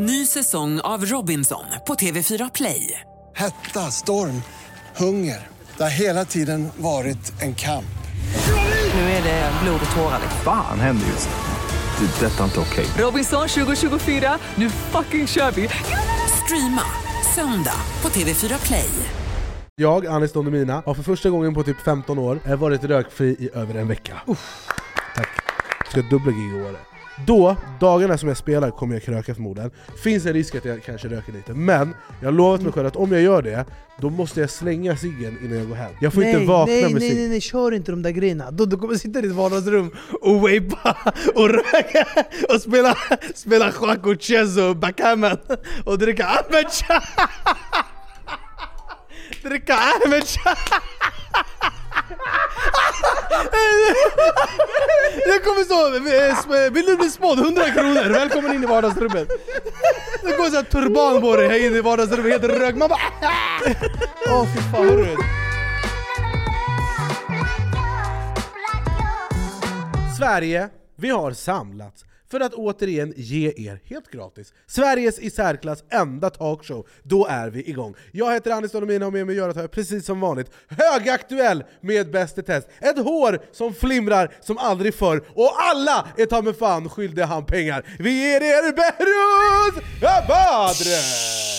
Ny säsong av Robinson på TV4 Play. Hetta, storm, hunger. Det har hela tiden varit en kamp. Nu är det blod och tårar. Fan händer just nu. Det. är Detta är inte okej. Robinson 2024, nu fucking kör vi! Streama söndag på TV4 Play. Jag, Anis Don Demina, har för första gången på typ 15 år varit rökfri i över en vecka. Tack. Ska dubbla gig i år. Då, dagarna som jag spelar, kommer jag kröka förmodligen. Finns en risk att jag kanske röker lite, men jag har lovat mig själv att om jag gör det, då måste jag slänga ciggen innan jag går hem. Jag får nej, inte vakna nej, med nej, cigg. nej, nej, kör inte de där grejerna. Du, du kommer sitta i ditt vardagsrum och vapa och röka och spela, spela schack och chess och backgammon och dricka Ahmed. Dricka Ahmed. Det kommer stå eh, eh, 'Vill du bli spådd? 100 kronor, välkommen in i vardagsrummet' Det kommer såhär turban på dig här inne i vardagsrummet, helt rök, man bara ah! Åh fy fan vad roligt. Sverige, vi har samlats för att återigen ge er, helt gratis, Sveriges i särklass enda talkshow. Då är vi igång. Jag heter Anis Don Demina och med mig gör jag precis som vanligt högaktuell med Bäst i test. Ett hår som flimrar som aldrig förr och alla är ta mig fan skyldiga han pengar. Vi ger er Behrouz Abadre!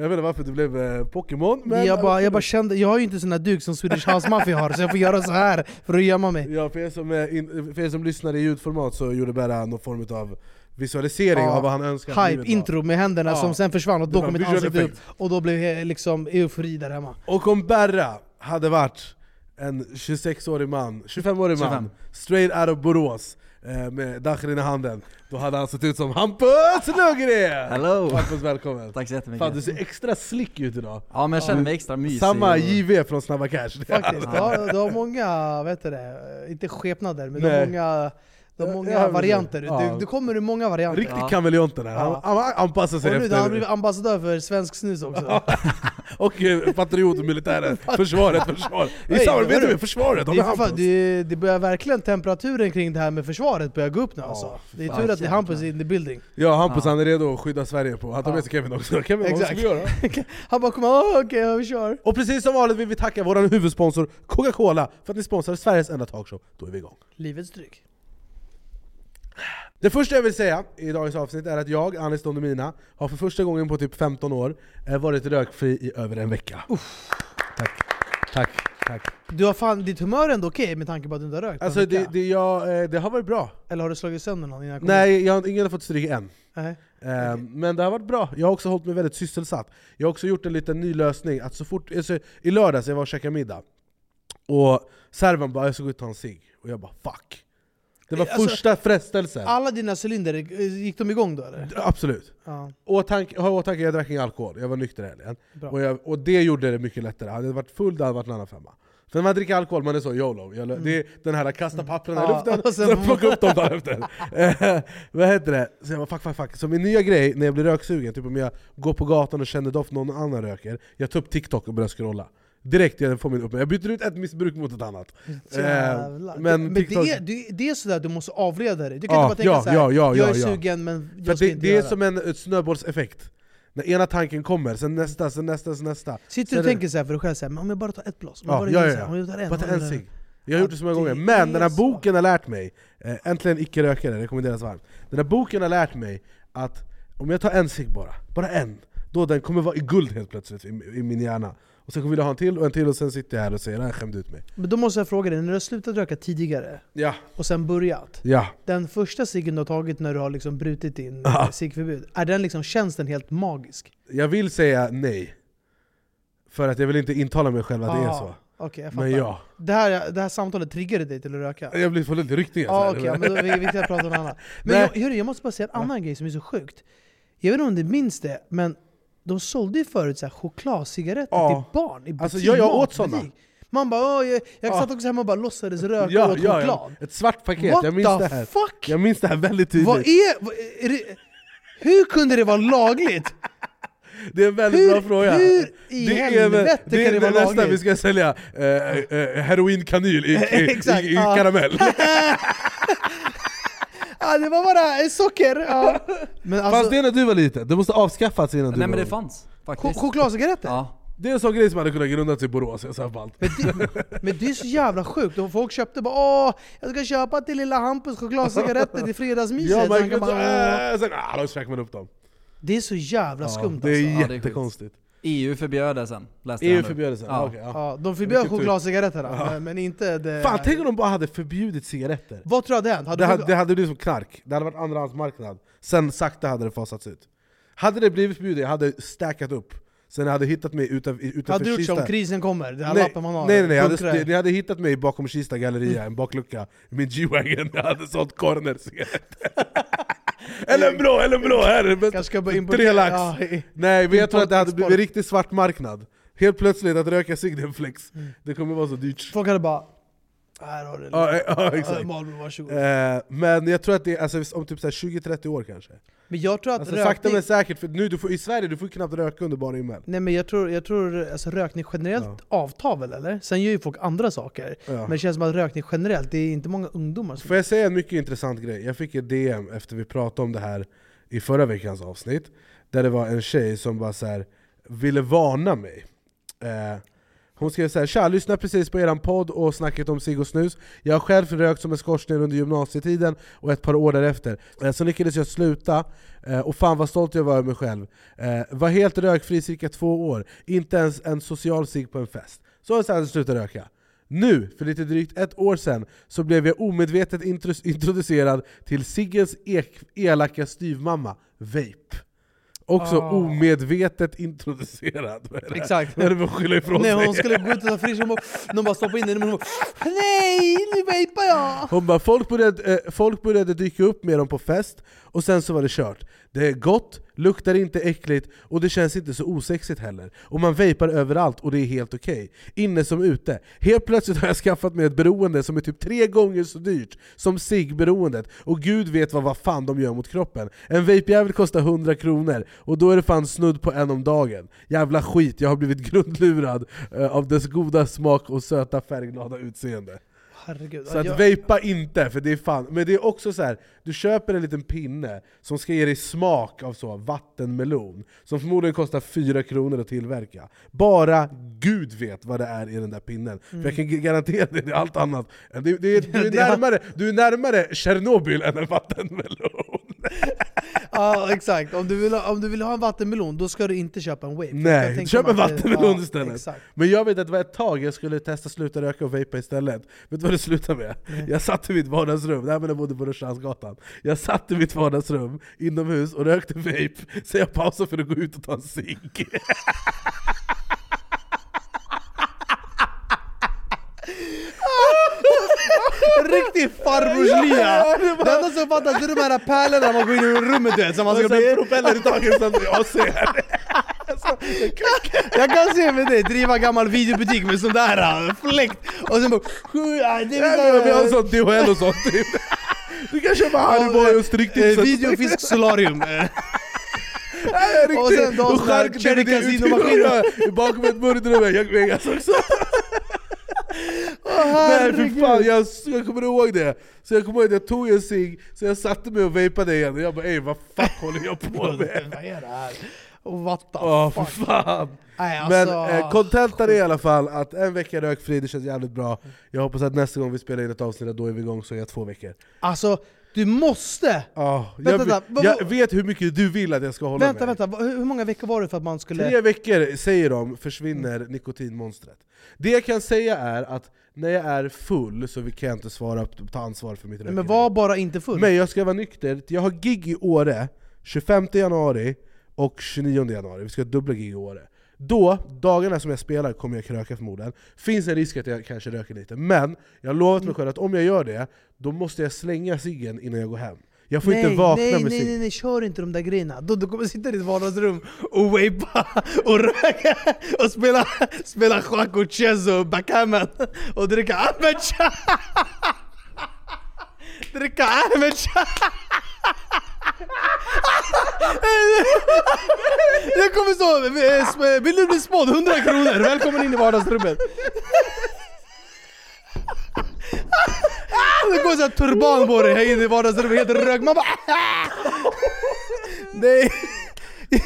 Jag vet inte varför det blev eh, Pokémon, men... jag, bara, jag bara kände, jag har ju inte sån här duk som Swedish House Mafia har så jag får göra så här för att gömma mig. Ja, för er, som, är in, för er som lyssnar i ljudformat så gjorde bara någon form av visualisering Ja, av vad han önskar Hype, intro med händerna Ja. som sen försvann och Det då kom ett visual ansikte upp och då blev jag liksom eufori där hemma. Och om Berra hade varit en 26-årig man, 25-årig man, 25. straight out of Borås med Dachrin i handen, då hade han sett ut som Hampus Lundgren! Hello! Hampus välkommen! Tack så Fan jättemycket. du ser extra slick ut idag. Ja men jag känner mig extra mysig. Samma JV från Snabba Cash. Faktiskt, du har, du har många, vet du det, inte skepnader men du har många, du har många ja, varianter, ja. du, du kommer ur många varianter Riktigt Ja. kameleonten här, han, Ja. han anpassar sig Och nu efter... har han blivit ambassadör för svensk snus också Och eh, patriot och militären, försvaret, försvar. I Nej, samarbete med försvaret, det, har är för det, det börjar verkligen temperaturen kring det här med försvaret börjar gå upp nu alltså. Ja, Det är tur att det är. Hampus in the building Ja, Hampus Ja. han är redo att skydda Sverige på, han tar med sig Kevin också. Kevin, vad ska Exakt. vi göra? Han bara kommer okej, ja, vi kör Och precis som vanligt vill vi tacka vår huvudsponsor Coca-Cola för att ni sponsrar Sveriges enda talkshow. Då är vi igång. Livets dryck Det första jag vill säga i dagens avsnitt är att jag, Anis Don Demina, har för första gången på typ 15 år eh, varit rökfri i över en vecka. Tack, tack, tack. Du har fan, ditt humör är ändå okej med tanke på att du inte har rökt Alltså en vecka? det, det, jag, eh, det har varit bra. Eller har du slagit sönder någon innan jag kom Nej, jag har, ingen har fått stryk än. Nej. Eh, Men det har varit bra, jag har också hållit mig väldigt sysselsatt. Jag har också gjort en liten ny lösning, att så fort, alltså, i lördags jag var och käkade middag, och servern bara 'jag ska gå ut och ta en cigg' och jag bara 'fuck' Det var Alltså, första frestelsen. Alla dina cylinder, eh, gick de igång då eller? Absolut. Ja, Åtanke, ha åtanke, jag drack ingen alkohol, jag var nykter helgen. Och, jag, och det gjorde det mycket lättare. Hade jag varit full, det hade varit en annan femma. För när man dricker alkohol, man är så YOLO. Jag, Det är den här kasta papperna Mm. Ja, i luften, och sen- sen plocka upp dem dagen efter. Eh, Vad heter det? Så jag bara fuck, fuck, fuck. Så min nya grej när jag blir röksugen, typ om jag går på gatan och känner doft någon annan röker, jag tar upp TikTok och börjar scrolla. Direkt jag får min upp. Jag byter ut ett missbruk mot ett annat. Jävlar. Eh, men men TikTok- det, är, det, det är sådär du måste avleda dig, du kan Ja, inte bara tänka ja, såhär, ja, ja, jag ja, är sugen men För jag ska det, inte det är göra. som en snöbollseffekt. När ena tanken kommer, sen nästa, sen nästa, sen nästa. Sitter du och är det- tänker såhär för dig själv, såhär, men om jag bara tar ett blås, om Ja, bara ja, ja, om jag tar en, Bara en cigg. Jag har gjort det så många det gånger, men den här är boken har lärt mig, eh, äntligen icke-rökare, rekommenderas varmt. Den här boken har lärt mig att om jag tar en cigg bara, bara en, då den kommer vara i guld helt plötsligt i, i min hjärna. Och sen kommer jag ha en till och en till och sen sitter jag här och säger jag skämde ut mig. Men då måste jag fråga dig, när du har slutat röka tidigare Ja, och sen börjat, ja. den första ciggen du har tagit när du har liksom brutit din Ja. eh, ciggförbud, är den liksom, känns den helt magisk? Jag vill säga nej. För att jag vill inte intala mig själv att det är Ah, så. Okej, jag fattar. Men ja, Det, här, det här samtalet triggade dig till att röka? jag blir för lite ryckningar. Okej, här. men då, vi, vi kan prata om något annat. Men jag, hörru, jag måste bara säga en annan grej som är så sjukt. Jag vet inte om du minns det, men de sålde ju förut så här chokladcigaretter Ja. till barn i butik, Alltså, jag- jag åt butik. Man bara, jag, jag Ja. satt också hemma och bara låtsades röka ja, och åt ja, choklad. Ett svart paket, What jag minns the det här. fuck? Jag minns det här väldigt tydligt. Vad är, vad är det, hur kunde det vara lagligt? Det är en väldigt Hur- bra fråga. hur i det är, helvete det kan är det vara nästa lagligt? vi ska sälja, eh, eh, heroinkanyl i, i, i, i karamell. Ja, det var bara socker. Ja. Men Fanns alltså, det när du var liten? Det måste avskaffats innan du Nej var men det fanns ch- faktiskt. chokladcigaretter? Ja. Det är en sån grej som hade kunnat grundas i Borås, jag sa ballt. Men det, men det är så jävla sjukt, och folk köpte bara åh, jag ska köpa till lilla Hampus chokladcigaretter till fredagsmyset. Ja, Så man kan kan bara, äh, sen ah, då käkar man upp dem. Det är så jävla skumt det är alltså. Ja, det är jättekonstigt. EU förbjöd det sen, läste EU förbjöd det sen? Ja. Okej, ja. Ja, de förbjöd chokladcigaretterna, Ja. men, inte det... Fan tänk om de bara hade förbjudit cigaretter. Vad tror du hade hänt? Hade Det du- hade, det hade blivit som knark, det hade varit andrahandsmarknad. Sen sakta hade det fasats ut. Hade det blivit förbjudet, jag hade stackat upp. Sen jag hade hittat mig utanför, utanför hade du gjort Kista. som krisen kommer? Det här nej, lappen man har. nej nej, nej hade, ni hade hittat mig bakom Kista galleria, en baklucka, min G-Wagon, jag hade sålt corner-cigaretter. Eller en blå, eller en blå! Här. Kanske Tre lax! Ja, i- Nej men jag tror att det hade blivit export. riktigt svart marknad. Helt plötsligt att röka cigg det är en flex. Mm. Det kommer vara så dyrt. Folk hade bara... Här har du Ja, ja, Ja, exakt. Marlboro, varsågod. Eh, men jag tror att det är alltså, om typ så här 20-30 år kanske. Men jag tror att Alltså, sakta rökning... men säkert, för nu du får, i Sverige du får knappt röka under bara himmel. Nej men jag tror, jag tror alltså, rökning generellt Ja. avtar väl eller? Sen gör ju folk andra saker. Ja. Men det känns som att rökning generellt, det är inte många ungdomar som... Får jag säga en mycket intressant grej? Jag fick ett DM efter vi pratade om det här i förra veckans avsnitt, där det var en tjej som bara så här, ville varna mig. Eh, hon skrev så här, Tja, lyssnade precis på eran podd och snacket om cigg och snus. Jag har själv rökt som en skorsten under gymnasietiden och ett par år därefter. Eh, så lyckades jag sluta, eh, och fan vad stolt jag var över mig själv. Eh, var helt rökfri cirka två år, inte ens en social cigg på en fest. Så sen slutade röka. Nu, för lite drygt ett år sedan, så blev jag omedvetet introducerad till ciggens elaka styvmamma, vape. Också Ah. omedvetet introducerad. Vad är det? Exakt. Vad är det för att skylla ifrån Nej sig? hon skulle gå ut och ta frisk, hon bara, de bara stoppade in i munnen och bara, Nej, nu vejpar jag! Hon bara, folk började, eh, folk började dyka upp med dem på fest, och sen så var det kört. Det är gott, luktar inte äckligt, och det känns inte så osexigt heller. Och man vejpar överallt, och det är helt okej. Inne som ute. Helt plötsligt har jag skaffat mig ett beroende som är typ tre gånger så dyrt som ciggberoendet, och gud vet vad, vad fan de gör mot kroppen. En vejpjävel kostar 100 kronor, och då är det fan snudd på en om dagen. Jävla skit, jag har blivit grundlurad eh, av dess goda smak och söta färgglada utseende. Herregud. Så att jag, vejpa inte, för det är fan... Men det är också så här. du köper en liten pinne som ska ge dig smak av så vattenmelon, som förmodligen kostar 4 kronor att tillverka. Bara Gud vet vad det är i den där pinnen. För jag kan g- garantera dig, det är allt annat. Det, det, du, är Det är- närmare, du är närmare Tjernobyl än en vattenmelon. ja exakt, om du, vill ha, om du vill ha en vattenmelon, då ska du inte köpa en vape. Nej, köp en att det- vattenmelon ja, istället. Exakt. Men jag vet att det var ett tag jag skulle testa sluta röka och vejpa istället. Vet du vad det slutade med? Jag satt i mitt vardagsrum, det var när jag bodde på Rörstrandsgatan. Jag satt i mitt vardagsrum inomhus och rökte vape, så jag pausade för att gå ut och ta en cigg. riktig farbrorslya! Det enda som fattas är de här pärlorna man går in i rummet du vet, som man ska bli... propeller i taket så att jag ser. Jag kan se med dig driva gammal videobutik med sån där äh, fläkt och sen bara... "Ja, det är Vi har så- sånt DHL och sånt typ. Du kan köpa Haribo och stryktipset. Eh, Videofisk solarium. eh. Ja, Och sen de chark- Cherry Casino-maskiner. uthyrda Bakom ett mörkrum är jag Vegas också. Nej för fan, jag, jag kommer ihåg det. Så jag kommer ihåg att jag tog en cigg, så jag satte mig och vejpade igen, och jag bara ey vad fuck håller jag på med? Vad är det här? Och what the för fuck? fan! Nej, Men alltså, eh, kontentan är i alla fall att en vecka rökfri, det känns jävligt bra. Jag hoppas att nästa gång vi spelar in ett avsnitt, då är vi igång så är jag två veckor. alltså, du måste! Ja, Vänta, jag, vänta, vad- jag vet hur mycket du vill att jag ska hålla Vänta, mig. vänta, hur många veckor var det för att man skulle... Tre veckor, säger de, försvinner nikotinmonstret. Det jag kan säga är att när jag är full så kan jag inte svara, ta ansvar för mitt rökeri. men var bara inte full. Men jag ska vara nykter, jag har gig i Åre 25 januari och 29 januari, vi ska ha dubbla gig i Åre. Då, dagarna som jag spelar, kommer jag kröka förmodligen. Finns en risk att jag kanske röker lite, men jag har lovat mig själv att om jag gör det, då måste jag slänga ciggen innan jag går hem. Jag får nej, inte vakna nej, med nej, cigg. nej, nej, kör inte de där grejerna. Du, du kommer sitta i ditt vardagsrum och vejpa och röka och spela, spela schack och chess och backgammon och dricka Ahmed. Dricka Ahmed. Det kommer stå 'Vill du bli spådd? 100 kronor, välkommen in i vardagsrummet' Det går såhär turban på dig här inne i vardagsrummet, helt rök, Man bara Nej!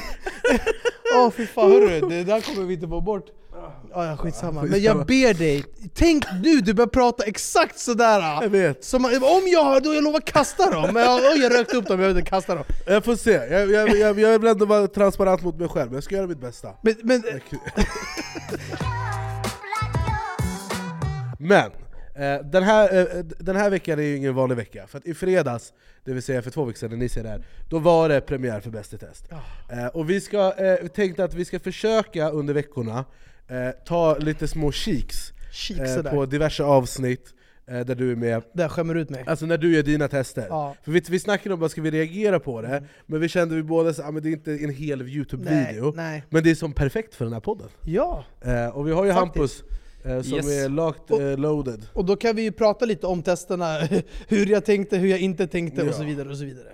Åh fy fan hörru, det där kommer vi inte få bort. Ja, ja, skitsamma. Men jag ber dig, tänk nu du börjar prata exakt sådär! Jag vet. Som, om jag har, då jag lovar kasta dem! Men jag, jag rökte upp dem, jag vill inte kasta dem. Jag får se, jag, jag, jag, jag vill ändå vara transparent mot mig själv, men jag ska göra mitt bästa. Men, men Men, eh, den, här, eh, den här veckan är ju ingen vanlig vecka, för att i fredags, det vill säga för två veckor sedan när ni ser det här, då var det premiär för Bäst i test. Eh, och vi ska, eh, tänkte att vi ska försöka under veckorna ta lite små cheeks Cheeks eh, på diverse avsnitt eh, där du är med. där skämmer ut mig. Alltså när du gör dina tester. Ja. Mm. För vi, vi snackade om vad ska vi reagera på det, men vi kände vi båda att ah, men det är inte en hel youtube-video, nej. men det är som perfekt för den här podden. Ja, Eh, och vi har ju Faktiskt. Hampus eh, som Yes. är locked, eh, loaded. och då kan vi ju prata lite om testerna, hur jag tänkte, hur jag inte tänkte och Ja. så vidare. och Så vidare.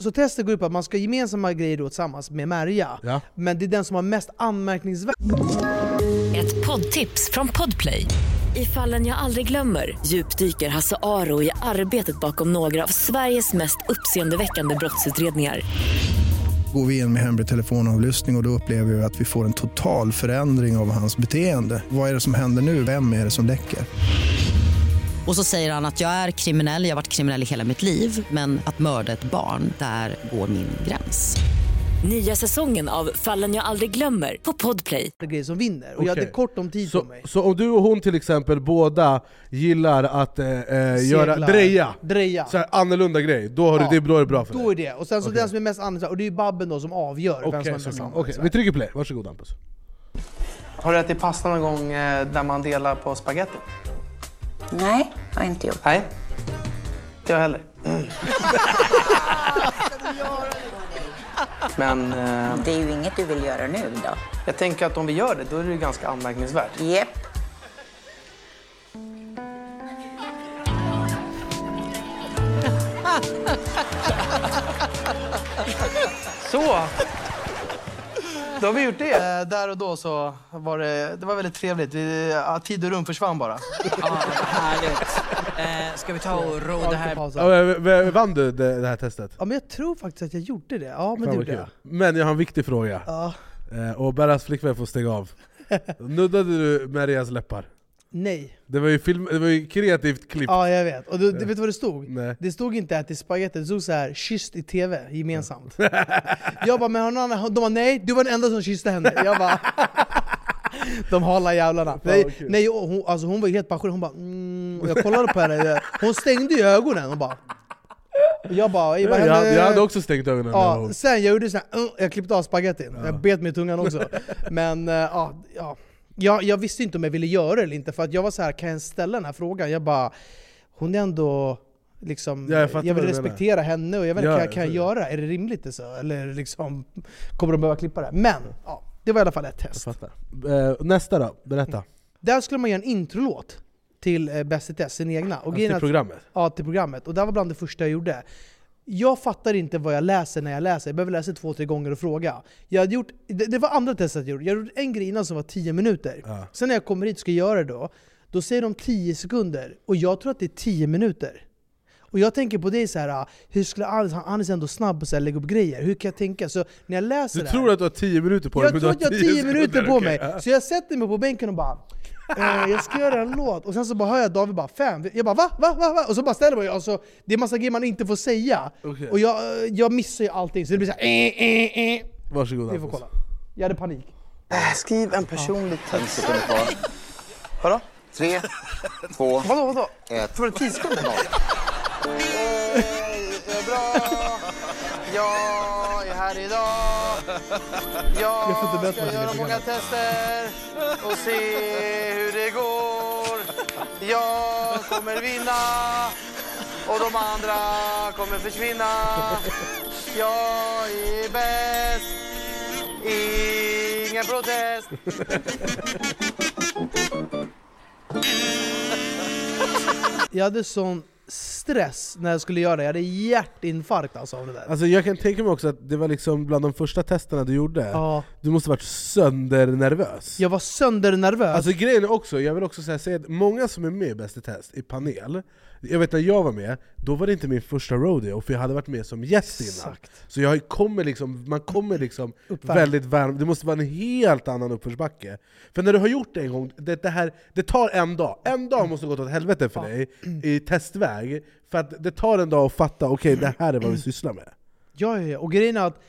Så testet går ut på att man ska gemensamma grejer då tillsammans med Merja, Ja. men det är den som har mest anmärkningsvärt Ett poddtips från Podplay. I fallen jag aldrig glömmer djupdyker Hasse Aro i arbetet bakom några av Sveriges mest uppseendeväckande brottsutredningar. Går vi in med hemlig telefonavlyssning och, och då upplever vi att vi får en total förändring av hans beteende. Vad är det som händer nu? Vem är det som läcker? Och så säger han att jag är kriminell, jag har varit kriminell i hela mitt liv men att mörda ett barn, där går min gräns. Nya säsongen av Fallen jag aldrig glömmer på Podplay. grejer som vinner, och jag Okej. hade kort om tid Så, på mig. så om du och hon till exempel båda gillar att eh, eh, göra, dreja, Dreja. så här, annorlunda grej, då, har Ja. du, det, då är det bra för Då är dig? det, och sen så Okej. den som är mest anmärkningsvärd, och det är ju Babben då som avgör vem som Okej, är mest så- okej, vi trycker play, varsågod Hampus. Har du ätit pasta någon gång eh, där man delar på spaghetti? Nej, har jag inte gjort. Nej. Inte jag heller. Men eh, Det är ju inget du vill göra nu då? jag tänker att om vi gör det, då är det ganska anmärkningsvärt. Jep. Så! Då har vi gjort det. Eh, där och då så var det, det var väldigt trevligt. Vi, ja, tid och rum försvann bara. Ja, härligt. Eh, ska vi ta och ro det här? Ja, v- vann du det, det här testet? Ja, men jag tror faktiskt att jag gjorde det. Ja, men det Fan, vad gjorde kul. jag. Men jag har en viktig fråga, Ja. eh, och Berras flickvän får stänga av. Nuddade du Marias läppar? Nej. Det var ju, film, det var ju kreativt klipp. Ja, jag vet. Och du, du vet vad det stod? Nej. Det stod inte ätit spagetti, det stod så här kysst i TV gemensamt. jag bara, men har någon annan? De bara, nej, du var den enda som kysste henne. Jag bara, de hala jävlarna. Nej, nej hon, alltså hon var helt passionerad, hon bara mm, och jag kollade på henne, hon stängde ju ögonen och bara jag bara, Ja, vad jag, hände? jag hade också stängt ögonen. jag Ja, sen jag gjorde så här, jag klippte av spagettin, jag bet mig i tungan också. Men uh, ja, ja. Jag, jag visste inte om jag ville göra det eller inte, för att jag var så här, kan jag ställa den här frågan? Jag bara, hon är ändå liksom, Ja, jag jag, vill respektera henne och jag vet inte, Ja, kan, kan jag göra? Är det rimligt det så? Eller liksom, kommer de behöva klippa det? Men, ja, det var i alla fall ett test. Eh, nästa då, berätta. Där skulle man göra en introlåt till eh, Bäst i test, sin egna. Och Alltså, till programmet? Ja, till programmet. Och det var bland det första jag gjorde. Jag fattar inte vad jag läser när jag läser, jag behöver läsa två, tre gånger och fråga. Jag hade gjort, det, det var andra testet jag gjorde, jag gjorde en grej innan som var 10 minuter. Ja. Sen när jag kommer hit och ska göra det då, då säger de 10 sekunder, och jag tror att det är 10 minuter. Och jag tänker på det så här, hur skulle Anis, han är ändå snabb på att lägga upp grejer, hur kan jag tänka? Så när jag läser Du det här, tror att du har 10 minuter på dig, jag tror att jag har 10 sekunder, minuter på mig, så jag sätter mig på bänken och bara eh, jag ska göra en låt, och sen så bara hör jag David bara fem, jag bara va? Va? Va? va? Och så bara ställer man alltså, det är massa grejer man inte får säga. Okej. Och jag, eh, jag missar ju allting, så det blir såhär eh, eh, eh. Varsågod Vi får kolla. Jag hade panik. Skriv en personlig text. Vadå? Tre, två, Vadå, vadå? ett. För en tidskund eller bra, jag är här idag. Jag, Jag får inte berätta ska göra många tester och se hur det går. Jag kommer vinna och de andra kommer försvinna. Jag är bäst, ingen protest. Jag hade sån stress när jag skulle göra det, jag hade hjärtinfarkt alltså av det där. Alltså jag kan tänka mig också att det var liksom bland de första testerna du gjorde, Ja. du måste varit söndernervös. Jag var söndernervös. Alltså grejen är också, jag vill också säga, att många som är med i Bäst i test i panel, Jag vet när jag var med, då var det inte min första rodeo, för jag hade varit med som gäst innan. Exakt. Så jag kommer liksom, man kommer liksom Uppvärmd. väldigt varm, det måste vara en helt annan uppförsbacke. För när du har gjort det en gång, det, det, här, det tar en dag. En dag måste gått åt helvete för dig i testväg, för att det tar en dag att fatta, okej det här är vad vi sysslar med. Ja, ja, ja. Och grejen är att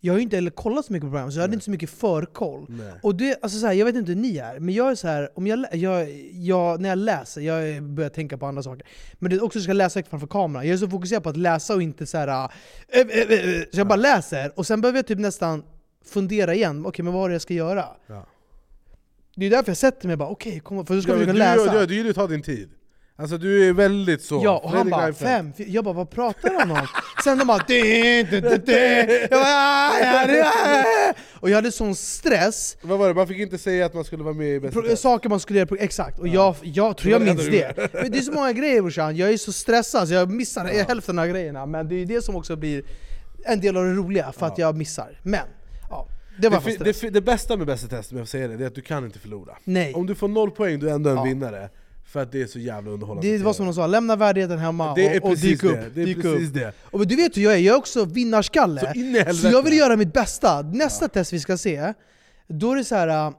jag har ju inte heller kollat så mycket på program, så jag hade inte så mycket förkoll. Nej. Och det, alltså så här, jag vet inte hur ni är, men jag är så här, om jag, jag, jag, när jag läser, jag börjar tänka på andra saker. Men det är också att jag ska läsa framför kameran. Jag är så fokuserad på att läsa och inte så här, äh, äh, äh, äh, så jag bara läser, och sen behöver jag typ nästan fundera igen. Okej, men vad är det jag ska göra? Ja. Det är därför jag sätter mig och bara okej, kom, för då ska Ja, jag försöka du, läsa. Du, du, du tar din tid. Alltså du är väldigt så. Ja, och han bara fem, jag bara vad pratar han om? Sen de bara "Du, du, du, du." jag bara, "Ah, ja, det är." Och jag hade sån stress, Vad var det? Man fick inte säga att man skulle vara med i Bäst pro- saker man skulle göra, på- exakt. Och jag, jag tror jag minns det. Men det är så många grejer brorsan, jag är så stressad så jag missar hälften av grejerna. Men det är det som också blir en del av det roliga, för att jag missar. Men, ja. Det var det, fi- det, fi- det bästa med Bäst i test, om jag får säga det, det är att du kan inte förlora. Nej. Om du får noll poäng, du är ändå en Ja. vinnare. För att det är så jävla underhållande. Det var som de sa, lämna värdigheten hemma Det och, och dyk upp. det, det är dyk precis upp. det. Och du vet hur jag är, jag är också vinnarskalle. Så. Så jag vill göra mitt bästa. Nästa test vi ska se, då är det så här.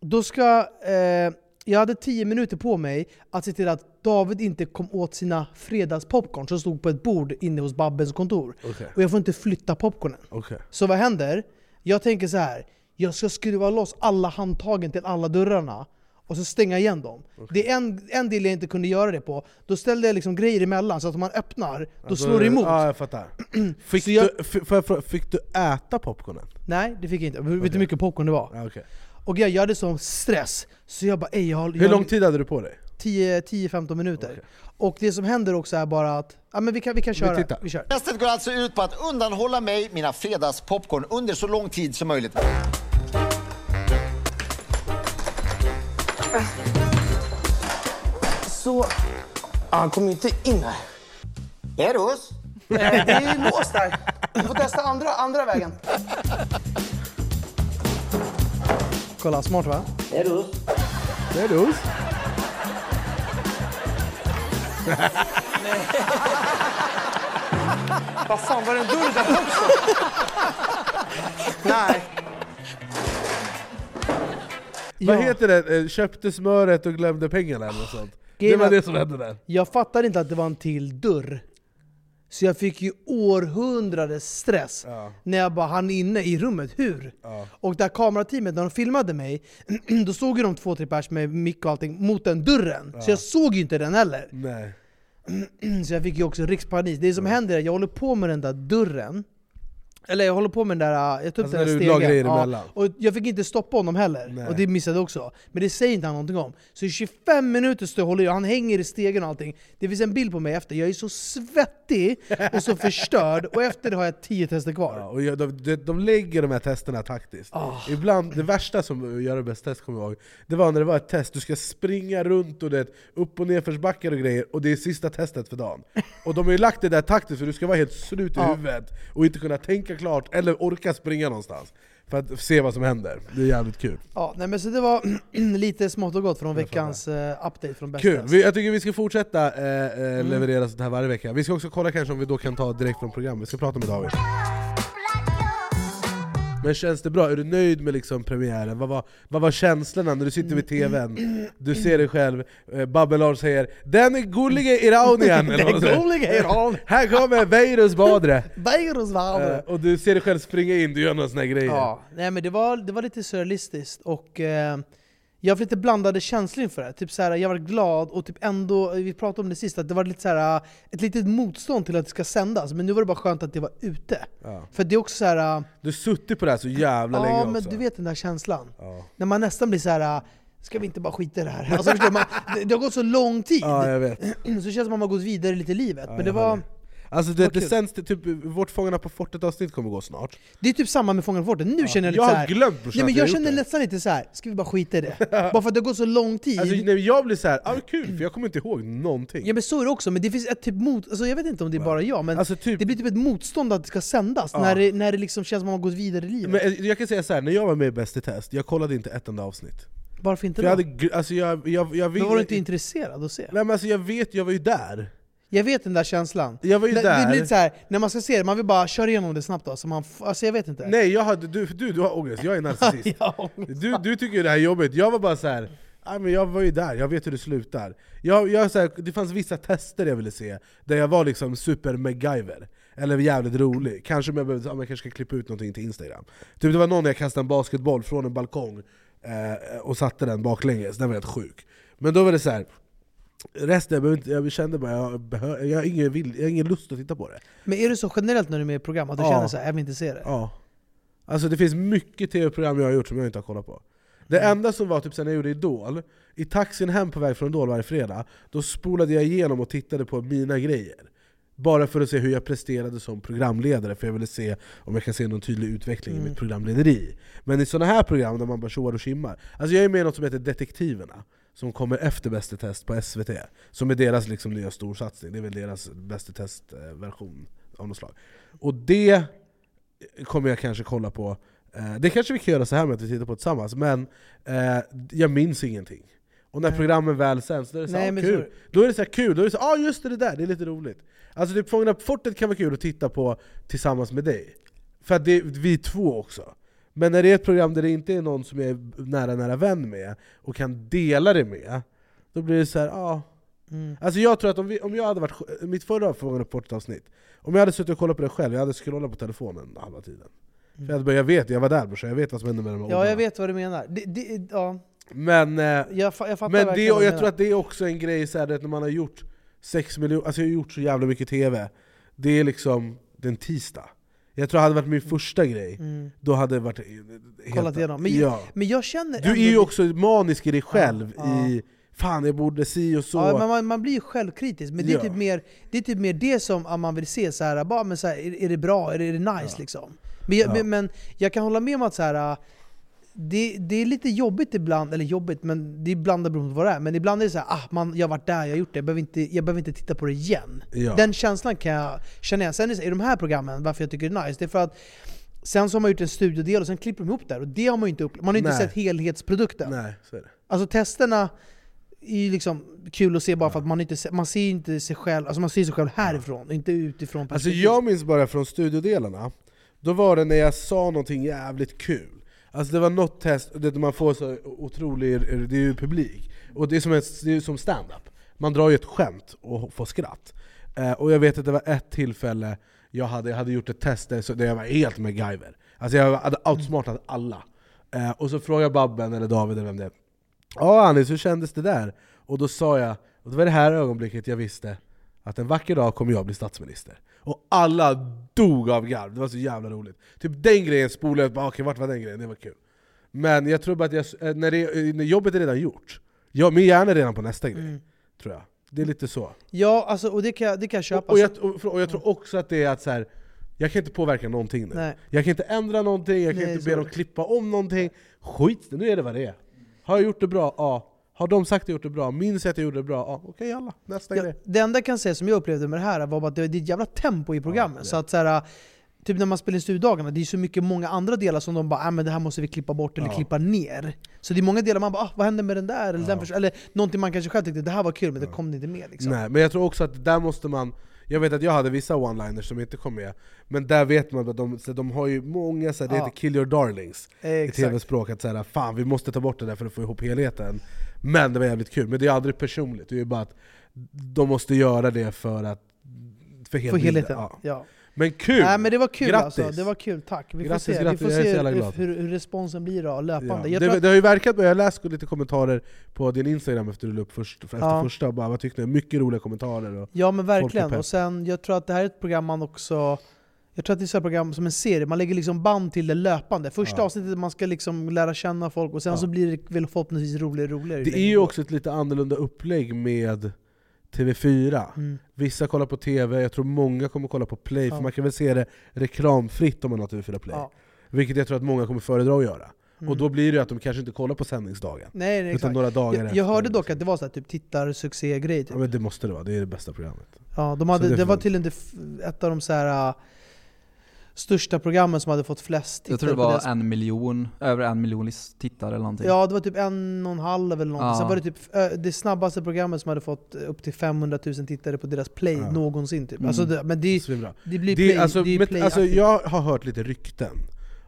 då ska... Eh, jag hade 10 minuter på mig att se till att David inte kom åt sina fredagspopcorn som stod på ett bord inne hos Babbens kontor. Okej. Och jag får inte flytta popcornen. Okej. Så vad händer? Jag tänker så här. jag ska skruva loss alla handtagen till alla dörrarna och så stänga igen dem. Det är en, en del jag inte kunde göra det på. Då ställde jag liksom grejer emellan så att om man öppnar, då Alltså, slår det emot. Ja, jag fattar. Fick, Så jag- du, f- får jag fråga, fick du äta popcornen? Nej, det fick jag inte. Vet du hur mycket popcorn det var? Ja, okej. Och jag, jag hade sån stress, så jag bara ey, jag, Hur jag, lång tid hade du på dig? 10 10-15 minuter. Och det som händer också är bara att, ja men vi kan, vi kan köra. tittar. Vi kör. Testet går alltså ut på att undanhålla mig mina fredagspopcorn under så lång tid som möjligt. Så... Ah, han kommer ju inte in här. Eros? Nej, det är låst där. Du får testa andra, andra vägen. Kolla, smart va? Eros? Det är du. Vad fan, var det en dörr där också? Nej. Vad Ja. heter det? Eh, Köpte smöret och glömde pengarna eller något sånt? Det var det som hände där. Jag fattade inte att det var en till dörr. Så jag fick ju århundradets stress Ja. när jag bara hann inne i rummet. Hur? Ja. Och där kamerateamet, när de filmade mig, då såg ju de två, tre pers med mick och allting mot den dörren. Så jag såg ju inte den heller. Nej. Så jag fick ju också rikspanik. Det som händer är att jag håller på med den där dörren. Eller jag håller på med den där, jag tog upp Alltså den där stegen. emellan. och jag fick inte stoppa honom heller. Nej. Och det missade jag också. Men det säger inte han någonting om. Så i 25 minuter står jag och håller i, han hänger i stegen och allting. Det finns en bild på mig efter, jag är så svettig och så förstörd. Och efter det har jag 10 tester kvar. Ja, och jag, de, de, de lägger de här testerna taktiskt. Ah. Ibland, det värsta som gör det bäst test kommer jag ihåg, det var när det var ett test, du ska springa runt och det, upp och nerförsbackar och grejer, och det är sista testet för dagen. Och de har ju lagt det där taktiskt för du ska vara helt slut i Ja. huvudet, och inte kunna tänka klart, eller orka springa någonstans. För att se vad som händer. Det är jävligt kul. Ja, nej, men så det var lite smått och gott från veckans eh, update från Bäst Kul! Vi, jag tycker vi ska fortsätta eh, Mm. leverera sånt här varje vecka. Vi ska också kolla kanske om vi då kan ta direkt från programmet, vi ska prata med David. Men känns det bra? Är du nöjd med liksom premiären? Vad var, vad var känslorna när du sitter vid tvn? Du ser dig själv, eh, Babbelar säger 'Den gullige Iranien' eller vad Den gullige Iran. Här kommer Beirus Badre! Beirut var det. Eh, och du ser dig själv springa in, du gör några såna grejer. Ja, nej men det var, det var lite surrealistiskt och eh, jag har lite blandade känslor inför det. Typ så här, jag var glad och typ ändå, vi pratade om det sist, att det var lite så här, ett litet motstånd till att det ska sändas. Men nu var det bara skönt att det var ute. Ja. För det är också så här, Du har suttit på det här så jävla länge ja också. men du vet den där känslan. Ja. När man nästan blir så här. Ska vi inte bara skita i det här? Alltså, förstår man, det, det har gått så lång tid, Ja, jag vet. så det känns som att man har gått vidare lite i livet. Ja, men det var... det. Alltså Det det, sänds, till- typ, vårt Fångarna på fortet avsnitt kommer gå snart. Det är typ samma med Fångarna på fortet, nu känner jag lite Jag har så här, glömt, brorsan, Nej men jag jag känner nästan lite så här. ska vi bara skita i det? bara för att det gått så lång tid. Alltså, nej, jag blir så här, ah, kul, för jag kommer inte ihåg någonting. Ja men så är det också, men det finns ett typ mot... Alltså jag vet inte om det är bara jag, men Alltså, typ- det blir typ ett motstånd att det ska sändas Ja. när, det, när det liksom känns som att man har gått vidare i livet. Men eh, jag kan säga så här, när jag var med i Bäst i test, jag kollade inte ett enda avsnitt. Varför inte För jag, då? hade, gr- alltså jag, jag, jag vill, Men var du inte intresserad att se? Nej men alltså jag vet, jag var ju där. Jag vet den där känslan. Jag var ju det, där. Det blir lite så här, när man ska se det, man vill bara köra igenom det snabbt då, så man, alltså jag vet inte. Nej, jag hade, du, du, du har ångest, jag är narcissist. du, du tycker det här är jobbigt, jag var bara så här. "Nej, men jag var ju där, jag vet hur det slutar. Jag, jag, så här, det fanns vissa tester jag ville se, där jag var liksom super MacGyver. Eller jävligt rolig. Kanske om jag, behövde, om jag kanske ska klippa ut någonting till Instagram. Typ det var någon jag kastade en basketboll från en balkong eh, och satte den baklänges, den var helt sjuk. Men då var det så här. Resten, jag, inte, jag kände bara jag, behör, jag, har ingen vill, jag har ingen lust att titta på det. Men är det så generellt när du är med i program, att du Ja. känner så här, jag vill inte se det? Ja. Alltså det finns mycket tv-program jag har gjort som jag inte har kollat på. Det Mm. enda som var typ sen jag gjorde Idol, i taxin hem på väg från Idol varje fredag, då spolade jag igenom och tittade på mina grejer. Bara för att se hur jag presterade som programledare, för jag ville se om jag kan se någon tydlig utveckling i Mm. mitt programlederi. Men i sådana här program där man bara tjoar och tjimmar, alltså jag är med i något som heter Detektiverna, som kommer efter Bäst i test på SVT, som är deras liksom nya storsatsning, det är väl deras Bäst i test-version av något slag. Och det kommer jag kanske kolla på. Eh, Det kanske vi kan göra så här med att vi tittar på tillsammans, men eh, jag minns ingenting. Och när programmen väl sänds, då är det så, Nej, ah, kul. så- Då är det så här kul, då är det så ah just det, det där, det är lite roligt. Alltså typ Fångarna på fortet kan vara kul att titta på tillsammans med dig. För att det är vi två också. Men när det är ett program där det inte är någon som jag är nära nära vän med, och kan dela det med, då blir det så här, ah. Mm. Alltså jag tror att om, vi, om jag hade varit, mitt förra Fångarna på avsnitt, om jag hade suttit och kollat på det själv, jag hade scrollat på telefonen halva tiden. För jag, hade bara, jag vet, jag var där brorsan, jag vet vad som hände med de här Ja, jag vet vad du menar. Det, det, ja. Men, eh, Jag, jag fattar men det, jag tror att det är också en grej så här, att när man har gjort 6 miljoner, alltså jag har gjort så jävla mycket TV, det är liksom den tisdag. Jag tror det hade varit min första grej, Mm. då hade det varit helt... Kollat igenom. Men, ja. men jag känner Du är ju också manisk i dig själv, Ja, i fan jag borde si och så. Ja, men man, man blir ju självkritisk, men det, är typ mer, det är typ mer det som man vill se, så här, bara, men så här, är, är det bra? Är det, är det nice? Liksom. Men, jag, Ja. men, men jag kan hålla med om att så här, det, det är lite jobbigt ibland, eller jobbigt, men det är ibland det beror på vad det är. Men ibland är det så här, ah, man, jag har varit där, jag har gjort det, jag behöver inte, jag behöver inte titta på det igen. Ja. Den känslan kan jag känna igen. Sen är det så, i de här programmen, varför jag tycker det är nice, det är för att Sen så har man gjort en studiodel och sen klipper de ihop det och det har man ju inte upplevt. Man har ju inte sett helhetsprodukten. Nej, så är det. Alltså testerna är ju liksom kul att se bara för att man inte se- man ser inte sig själv, alltså man ser sig själv härifrån, inte utifrån Alltså jag minns bara från studiodelarna, då var det när jag sa någonting jävligt kul. Alltså det var något test det man får så otrolig, det är ju publik, och det är som, ett, det är som stand-up. Man drar ju ett skämt och får skratt. Eh, och jag vet att det var ett tillfälle jag hade, jag hade gjort ett test där, så- där jag var helt MacGyver. Alltså jag hade outsmartat alla. Eh, och så frågade Babben eller David eller vem det är, Ja Anis, hur kändes det där? Och då sa jag, och det var det här ögonblicket jag visste att en vacker dag kommer jag bli statsminister. Och alla dog av garv, det var så jävla roligt. Typ den grejen spolade jag bara, okej vart var den grejen? Det var kul. Men jag tror bara att jag, eh, när, det, när jobbet är redan gjort, jag, min hjärna är redan på nästa grej. Mm. Tror jag. Det är lite så. Ja, alltså, och det kan, jag- det kan jag köpa. Och, och, jag, och, och jag tror också att det är att så här, jag kan inte påverka någonting nu. Nej. Jag kan inte ändra någonting, jag kan Nej, inte be dem klippa om någonting. Skit nu är det vad det är. Har jag gjort det bra? Ja. Har de sagt att jag gjort det bra? Minns jag att jag gjorde det bra? Ja. Okej alla, nästa Ja, grej. det enda jag kan säga som jag upplevde med det här var att det är ett jävla tempo i programmet. så att så här, Typ när man spelar in studiedagarna, det är så mycket många andra delar som de bara ah, men det här måste vi klippa bort eller Ja. klippa ner. Så det är många delar man bara ah, vad hände med den där? Eller, den förs- eller någonting man kanske själv tyckte det här var kul men det kom inte med. Liksom. Nej, men jag tror också att där måste man jag vet att jag hade vissa one-liners som inte kom med, men där vet man att de, så de har ju många, så det Ja. heter 'kill your darlings' i Exakt. tv-språk, att fan vi måste ta bort det där för att få ihop helheten. Men det var jävligt kul, men det är aldrig personligt, det är bara att de måste göra det för att för, För helheten. Ja. Ja. Men kul! Nej men det var kul Grattis! alltså, det var kul, tack. Vi Grattis, får se, grattis, vi får se hur, hur, responsen blir då, löpande. Ja. Det, det har ju verkat, jag läste lite kommentarer på din Instagram efter du la upp först, efter Ja. första, bara, vad tyckte ni? Mycket roliga kommentarer. Och ja men verkligen, och sen jag tror att det här är ett program man också jag tror att det är ett program som en serie, man lägger liksom band till det löpande. Första Ja. avsnittet man ska liksom lära känna folk, och sen Ja. så blir det väl förhoppningsvis roligare och roligare. Det är ju också ett lite annorlunda upplägg med TV4. Mm. Vissa kollar på TV, jag tror många kommer kolla på Play, för Ja. man kan väl se det reklamfritt om man har TV4 Play. Ja. Vilket jag tror att många kommer föredra att göra. Mm. Och då blir det ju att de kanske inte kollar på sändningsdagen. Nej, nej utan några dagar jag, jag hörde dock att det var så här, typ tittarsuccé-grej. Typ. Ja, men det måste det vara, det är det bästa programmet. Ja, de hade, det det, var med ett av de så här. Största programmen som hade fått flest Jag tror det tittare var en miljon, över en miljon tittare eller någonting. Ja, det var typ en och en halv eller någonting. Ja. Sen var det typ det snabbaste programmet som hade fått upp till 500 000 tittare på deras play Ja. någonsin. Typ. Mm. Alltså det, men det, Svinbra. det blir Det, play, alltså, det är men, play alltså, jag har hört lite rykten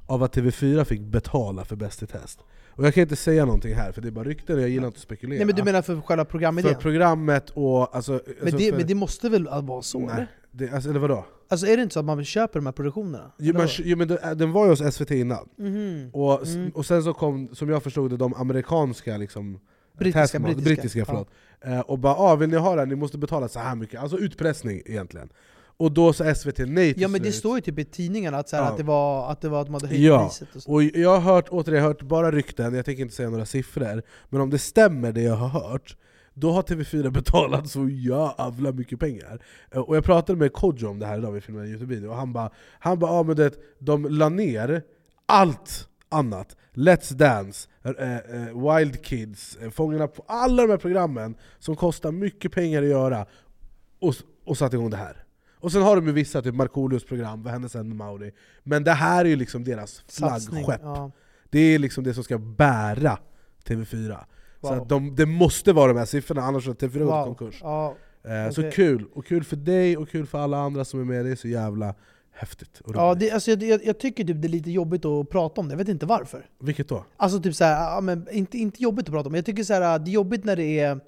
av att TV4 fick betala för Bäst i test. Och jag kan inte säga någonting här, för det är bara rykten och jag gillar inte att spekulera. Nej men du menar för själva programidén? För programmet och... Alltså, men, alltså det, för, men det måste väl vara så? Nej, eller? det, alltså, eller vadå? Alltså är det inte så att man köper de här produktionerna? Jo, men, jo, men det- den var ju hos SVT innan. Mhm. Och, Mm. och sen så kom, som jag förstod det, de amerikanska liksom, Brittiska, taskmaster- brittiska, brittiska förlåt. Eh, och bara ah, vill ni ha det här? Ni måste betala så här mycket. Alltså utpressning egentligen. Och då sa SVT nej till Ja men det slut. står ju typ i tidningarna att, så här, Ja. att, det var, att det var att de hade höjt Ja, priset och så. och jag har hört, återigen, jag har hört bara rykten, jag tänker inte säga några siffror Men om det stämmer det jag har hört, då har TV4 betalat så jävla mycket pengar. Eh, Och jag pratade med Kodjo om det här idag, vi filmade en Youtube-video, och han bara han ba, ah, men det, de la ner allt annat. Let's Dance, eh, eh, Wild Kids, eh, Fångarna på alla de här programmen som kostar mycket pengar att göra. Och, och satte igång det här. Och sen har de ju vissa, typ Markoolios program, Vad hände sen med Mauri? Men det här är ju liksom deras flaggskepp. ja. Det är liksom det som ska bära TV4 Så Wow. att de, det måste vara de här siffrorna, annars har TV4 gått Wow. konkurs Ja, eh, Så kul, och kul för dig och kul för alla andra som är med, det är så jävla häftigt Ja, det, alltså, jag, jag, tycker typ det är lite jobbigt att prata om det, jag vet inte varför. Vilket då? Alltså typ såhär, ja, men inte, inte jobbigt att prata om, jag tycker såhär, det är jobbigt när det är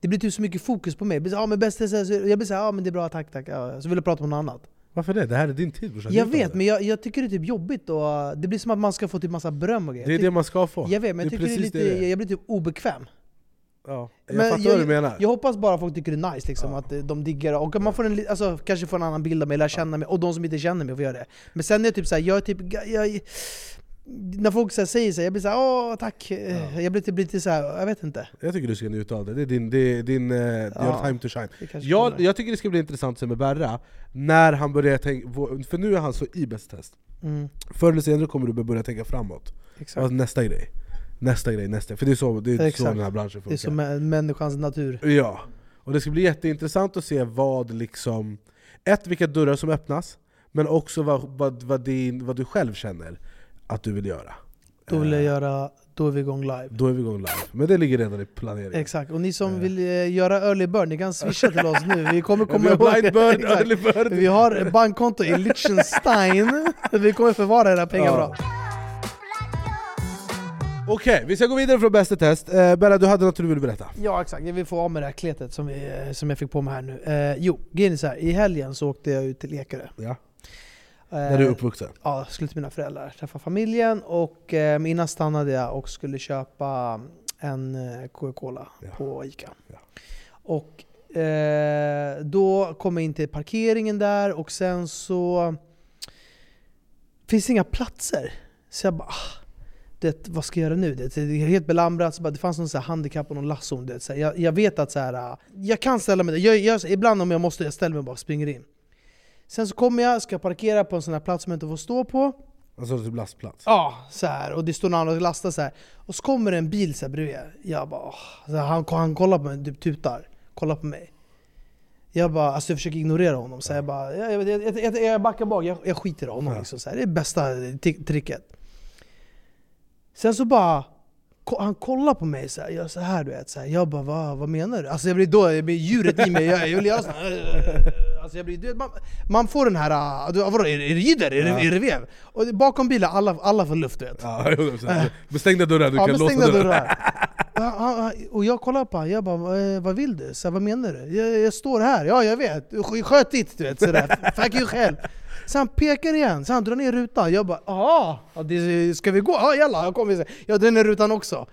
det blir typ så mycket fokus på mig. Jag blir så, ja, men bäst, så här, så- jag blir såhär, ja men det är bra, tack tack. Ja, så vill jag prata om något annat. Varför det? Det här är din tid brorsan Jag vet, men jag, jag tycker det är typ jobbigt och det blir som att man ska få typ massa beröm och grejer. Det är det man ska få Jag vet, men jag Det är tycker det är precis lite, det det är. jag blir typ obekväm. Ja, jag Men fattar vad du menar Jag hoppas bara folk tycker det är nice, liksom, att eh, de diggar det. Och att man får en, li- alltså, kanske får en annan bild av mig, lär känna mig, och de som inte känner mig får göra det. Men sen är det typ såhär, jag är typ... ga- Jag, när folk så säger så jag blir såhär åh tack, Eh, jag blir typ lite såhär, jag vet inte. Jag tycker du ska njuta av det, det är din, det är din uh, Ja, time to shine. Jag, jag tycker det ska bli intressant att se med Berra, när han börjar tänka, för nu är han så i Bäst test. Mm. Förr eller senare kommer du börja tänka framåt. Alltså, Nästa grej, nästa grej, nästa. För det är så, det är så den här branschen Det är funkar. som mä- människans natur. Ja, och det ska bli jätteintressant att se vad liksom Ett, vilka dörrar som öppnas Men också vad, vad, vad, din, vad du själv känner att du vill göra Då vill jag göra, då är vi igång live. Då är vi igång live, men det ligger redan i planeringen Exakt, och ni som vill eh, göra early bird, ni kan swisha till oss nu. Vi kommer komma vi har ihåg blind bird, Exakt. early bird. Vi har bankkonto i Liechtenstein. Vi kommer förvara era pengar Ja. bra. Okej, vi ska gå vidare från bästa test. Eh, Bella, du hade något du ville berätta? Ja exakt, jag vill få av med det här kletet som, vi, eh, som jag fick på mig här nu. Eh, jo, grejen är så här. i helgen så åkte jag ut till Ekerö. Ja. Eh, Där du är uppvuxen? Ja, skulle till mina föräldrar, träffa familjen och eh, innan stannade jag och skulle köpa en eh, Coca-Cola på Ica. Och eh, då kom jag in till parkeringen där och sen så finns det inga platser. Så jag bara, ah, det, vad ska jag göra nu? Det, det är helt belamrat, så bara, det fanns någon så här handikapp och någon lasson. Det, så här, jag, jag vet att så här, jag kan ställa mig där, jag, jag, ibland om jag måste, jag ställer mig och bara springer in. Sen så kommer jag, ska parkera på en sån här plats som jag inte får stå på. Alltså typ lastplats? Ja, så här, och det står någon annan och lastar så här. Och så kommer det en bil så här bredvid. Jag bara, åh. så här, han, han kollar på mig, typ tutar. Kollar på mig. Jag bara, alltså jag försöker ignorera honom. Så jag bara, jag, jag, jag, jag, backar bak, jag, jag skiter i honom. Liksom, så här. Det är bästa tricket. Sen så bara, han kollar på mig så här, jag så här du vet. Så här. Jag bara, vad, vad menar du? Alltså jag blir då, jag blir djuret i mig. Jag, jag vill göra så här. Alltså jag blir, du man, man får den här, ah, du, vadå, är är det jidder? Är, Ja. är det vev? Och bakom bilen, alla, alla får luft du vet. Ja, 100%. Med stängda dörrar, du Ja, kan låsa dörrar. Och jag kollar på honom, jag bara "Vad- vad vill du? Så här, vad menar du? Jag, jag står här, ja jag vet, Sk- sköt ditt du vet sådär, fuck you själv Så han pekar igen, så han drar ner rutan, jag bara det, ska vi gå? Ja jalla, jag kommer Jag drar ner rutan också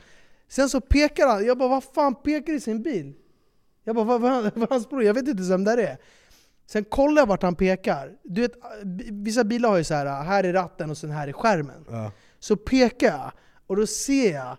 Sen så pekar han, jag bara vad fan pekar i sin bil? Jag bara vad, vad, vad hans bror, jag vet inte vem det är Sen kollar jag vart han pekar, du vet vissa bilar har ju så här här är ratten och sen här är skärmen Ja. Så pekar jag, och då ser jag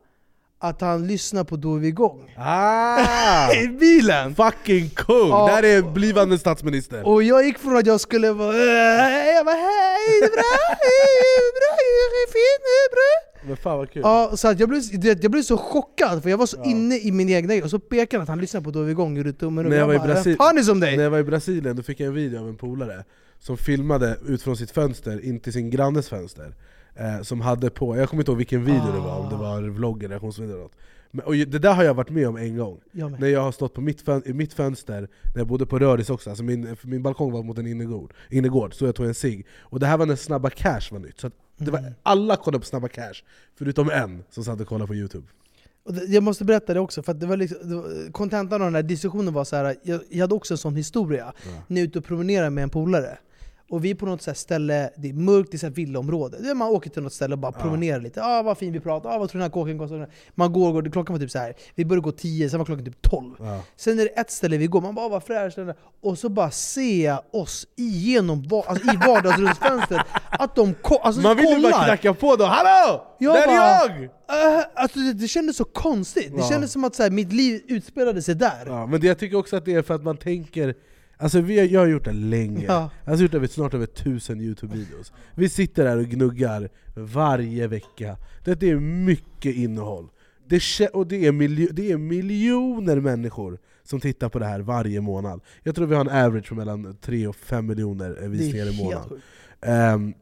att han lyssnar på Då är vi igång Ah! I bilen! Fucking kung! Ja. Där är blivande statsminister Och jag gick från att jag skulle vara "Äh", jag bara hej, det är bra, hej, bra, det är fint, det är bra Men fan vad kul. Ja, så att jag, blev, jag blev så chockad, för jag var så inne i min egna grej, och så pekade han att han lyssnade på Då är vi igång, gjorde tummen upp. jag, var i bara, "Vem Brasil- fan är som dig? när jag var i Brasilien då fick jag en video av en polare som filmade ut från sitt fönster in till sin grannes fönster eh, Som hade på, jag kommer inte ihåg vilken video det var, om det var vlogg eller reaktionsvideo eller något men, och Det där har jag varit med om en gång, Jag när jag har stått på mitt, fön- i mitt fönster när jag bodde på Röris också, alltså min, min balkong var mot en innergård, innergård så jag tog en cigg Och det här var när Snabba Cash var nytt, så det var, Mm. alla kollade på Snabba Cash, förutom en som satt och kollade på youtube Och det- Jag måste berätta det också, för att det var liksom, det var, kontentan av den här diskussionen var så här. Jag, jag hade också en sån historia, när jag är ute och promenerar med en polare. Och vi är på något ställe, det är mörkt, det är villaområde. Är Man åker till något ställe och bara promenerar lite. Ah, vad fin vi pratar, ah, vad tror du den här kåken kostar? Man går, går, klockan var typ så här. vi började gå 10, sen var klockan typ 12. Ja. Sen är det ett ställe vi går, man bara ah, vad fräscht är." Och så bara ser jag oss igenom, va- alltså, i vardagsrumsfönstret, att de ko- alltså, Man vill ju bara knacka på då, hallå! Jag där är bara- jag! Uh, alltså det, det kändes så konstigt, det Ja. kändes som att så här, mitt liv utspelade sig där. Ja, men det, jag tycker också att det är för att man tänker Alltså vi har, jag har gjort det länge, Ja. jag har gjort över, snart över tusen youtube-videos Vi sitter där och gnuggar varje vecka Det är mycket innehåll det, och det är, miljo, det är miljoner människor som tittar på det här varje månad Jag tror vi har en average på mellan 3 och 5 miljoner eh, visningar i månaden. Ehm,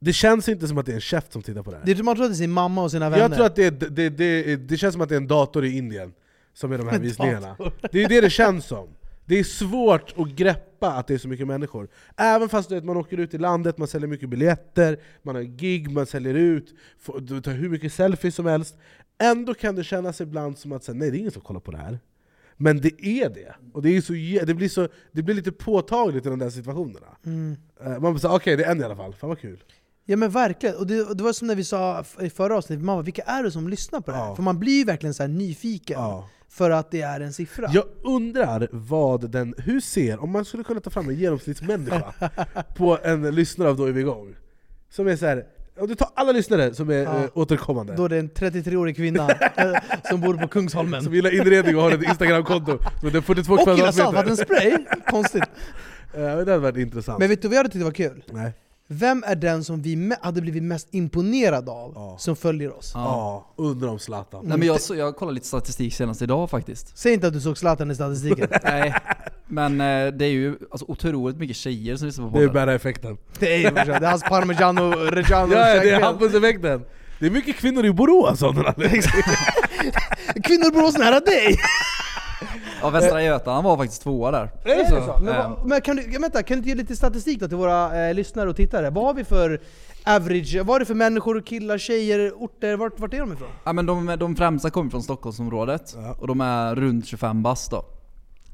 Det känns inte som att det är en chef som tittar på det här Det, man tror att det är sin mamma och sina vänner. jag tror att det, det, det, det känns som att det är en dator i Indien som är de här visningarna. Det är det det känns som. Det är svårt att greppa att det är så mycket människor. Även fast vet, man åker ut i landet, man säljer mycket biljetter, man har gig, man säljer ut, får, du tar hur mycket selfies som helst. Ändå kan det kännas ibland som att säga, nej det är ingen som kollar på det här. Men det är det. Och det, är så, det, blir, så, det blir lite påtagligt i de där situationerna. Mm. Eh, Man såhär, okej det är en i alla fall, fan vad kul. Ja men verkligen, och det, det var som när vi sa i förra avsnittet, mamma vilka är det som lyssnar på det här? Ja. För man blir ju verkligen så här nyfiken, för att det är en siffra. Jag undrar vad den, hur ser, om man skulle kunna ta fram en genomsnittsmänniska på en lyssnare av Då är vi igång Som är så här, om du tar alla lyssnare som är Ja. eh, återkommande Då är det en 33-årig kvinna som bor på Kungsholmen. Som gillar inredning och har ett instagramkonto med en 42 Och gillar saltvattenspray! Konstigt. Men Det hade varit intressant Men vet du vad jag hade tyckt var kul? Nej. Vem är den som vi hade blivit mest imponerad av, som följer oss? Ja, undrar om Zlatan Nej, men jag, så, jag kollade lite statistik senast idag faktiskt. Säg inte att du såg Zlatan i statistiken. Nej, men eh, det är ju alltså, otroligt mycket tjejer som lyssnar på Det är podden. bara effekten Det är, det är hans parmigiano reggiano Ja, ja, det är. Hampus-effekten Det är mycket kvinnor i Borås av. Kvinnor bor oss nära dig! Ja, Västra Götaland var faktiskt tvåa där. Är det så? Men, Eh, vad- men kan, du, vänta, kan du inte ge lite statistik då till våra eh, lyssnare och tittare? Vad har vi för average, vad är det för människor, killar, tjejer, orter? Vart, vart är de ifrån? Ja men de, de främsta kommer från Stockholmsområdet, och de är runt 25 bast då.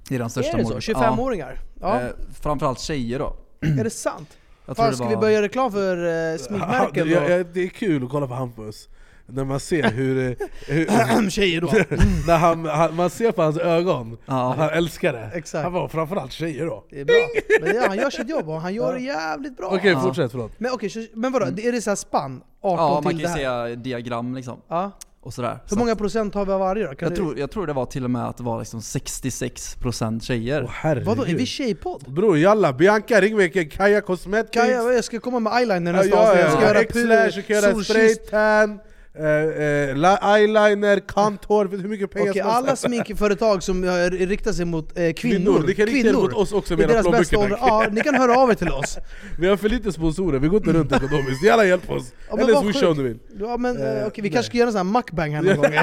Det är den största är det så? målgruppen. 25-åringar? Ja. Eh, framförallt tjejer då. Är det sant? Jag tror Fan, det ska var- vi börja göra reklam för eh, sminkmärken Ja, då? ja, det är kul att kolla på Hampus när man ser hur... eh, hur Tjejer då. när han, han, man ser på hans ögon, Ja. han älskar det. Exakt. Han var framförallt tjejer då. Det är bra. Men ja, han gör sitt jobb och han gör det jävligt bra. Okej, fortsätt, förlåt. Men så- men vadå? Är det så här spann? 18 Ja, man till kan det ju se diagram liksom. Ja. Och sådär. Hur Så många att- procent har vi av varje då? Kan jag, du- tror, jag tror det var till och med att det var liksom 66% tjejer. herregud. Vadå, är vi tjejpodd? Bror jalla, Bianca ring mig, Kaja Cosmetics Kaja, jag ska komma med eyeliner Ja, nästa ja, avsnitt. ja, Jag ska ja. göra X-lash, jag eh, eh, eyeliner, kanthår, hur mycket pengar Okej, som helst? alla sminkföretag som eh, riktar sig mot eh, kvinnor, Kvinnor, ni kan rikta er mot oss också med era plånböcker. Ja, ni kan höra av er till oss. Vi har för lite sponsorer, vi går inte runt ekonomiskt, gärna hjälp oss! Ja, Eller swisha om du vill Ja, men, eh, Eh, okej, vi nej. kanske ska göra en sån här mukbang här någon gång.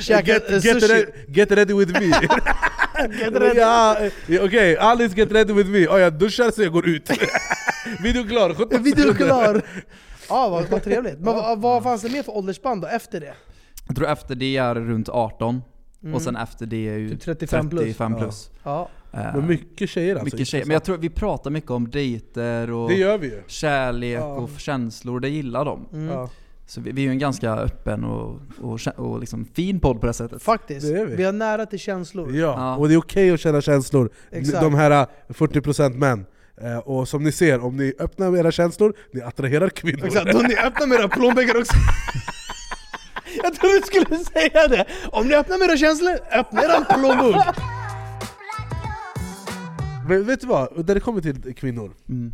Käka get, get, ready, get ready with me! Get ready. ja, Okej, Alice get ready with me, oh, jag duschar så jag går ut Video klar, 17 Video sekunder. klar! Ja, vad, vad trevligt. Men vad, vad fanns det mer för åldersspann då, efter det? Jag tror efter det är runt 18, Mm. och sen efter det är ju Typ 35 plus. 35 plus. Ja. Eh, Men mycket tjejer alltså, mycket tjejer. Men jag tror vi pratar mycket om dejter och Det gör vi ju. kärlek Ja. och känslor, det gillar de. Mm. Ja. Så vi, vi är ju en ganska öppen och, och, och liksom fin podd på det sättet. Faktiskt. Det är vi. Vi har nära till känslor. Ja, och det är okej att känna känslor, Exakt. de här eh, 40% män Eh, Och som ni ser, om ni öppnar med era känslor, ni attraherar kvinnor Exakt, om ni öppnar med era plånböcker också. Jag trodde du skulle säga det! Om ni öppnar med era känslor, öppna eran plånbok! Men vet du vad? När det kommer till kvinnor, Mm.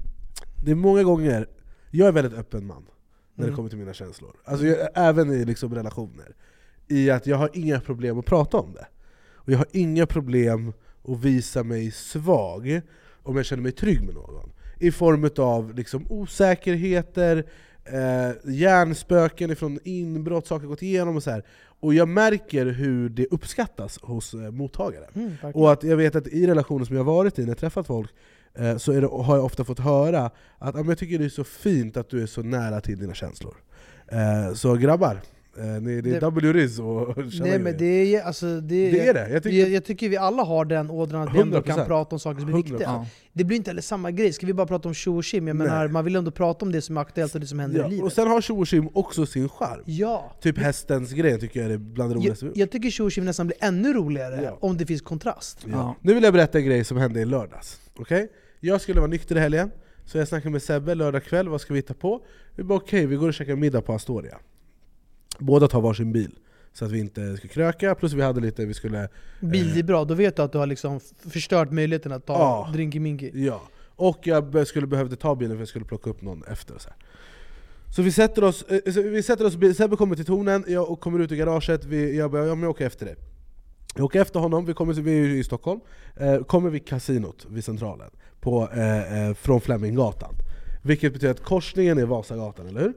det är många gånger, jag är väldigt öppen man när det Mm. kommer till mina känslor. Alltså jag, även i liksom relationer. I att jag har inga problem att prata om det. Och jag har inga problem att visa mig svag om jag känner mig trygg med någon. I form av liksom osäkerheter, eh, hjärnspöken ifrån inbrott, saker gått igenom och så här. Och jag märker hur det uppskattas hos eh, mottagaren. Mm, och att jag vet att i relationer som jag varit i, när jag träffat folk, eh, så det, har jag ofta fått höra att "Ja, men jag tycker det är så fint att du är så nära till dina känslor. Eh, så grabbar, eh, ni, det är Det- double riz och Nej men det är, alltså, det, Det är det, jag tycker- jag, jag tycker vi alla har den ådran att vi ändå kan 100%. prata om saker som är viktiga. 100%. Det blir inte heller samma grej, ska vi bara prata om tjo och tjim? Jag Nej. menar, man vill ändå prata om det som är aktuellt och det som händer i Ja, livet. och sen har tjo och tjim också sin charm. Ja. Typ hästens grej tycker jag är bland det Jag, roligaste. jag tycker tjo och tjim nästan blir ännu roligare Ja. om det finns kontrast. Ja. Nu vill jag berätta en grej som hände i lördags. Okej? Jag skulle vara nykter i helgen, så jag snackade med Sebbe lördag kväll, vad ska vi hitta på? Vi bara okej, vi går och käkar middag på Astoria. Båda tar varsin bil, så att vi inte ska kröka, plus vi hade lite, vi skulle... Bild är bra, då vet du att du har liksom förstört möjligheten att ta Ja. drinky minky. Ja, och jag skulle behövde ta bilen för jag skulle plocka upp någon efter. Så, här. så vi sätter oss, eh, så vi sätter oss i bil- Sebbe kommer till tornen, jag och kommer ut i garaget, vi, jag bara ja, men jag åker efter dig. Jag åker efter honom, vi, kommer, vi är i Stockholm, eh, kommer vid kasinot vid Centralen, på, eh, eh, från Fleminggatan. Vilket betyder att korsningen är Vasagatan, eller hur?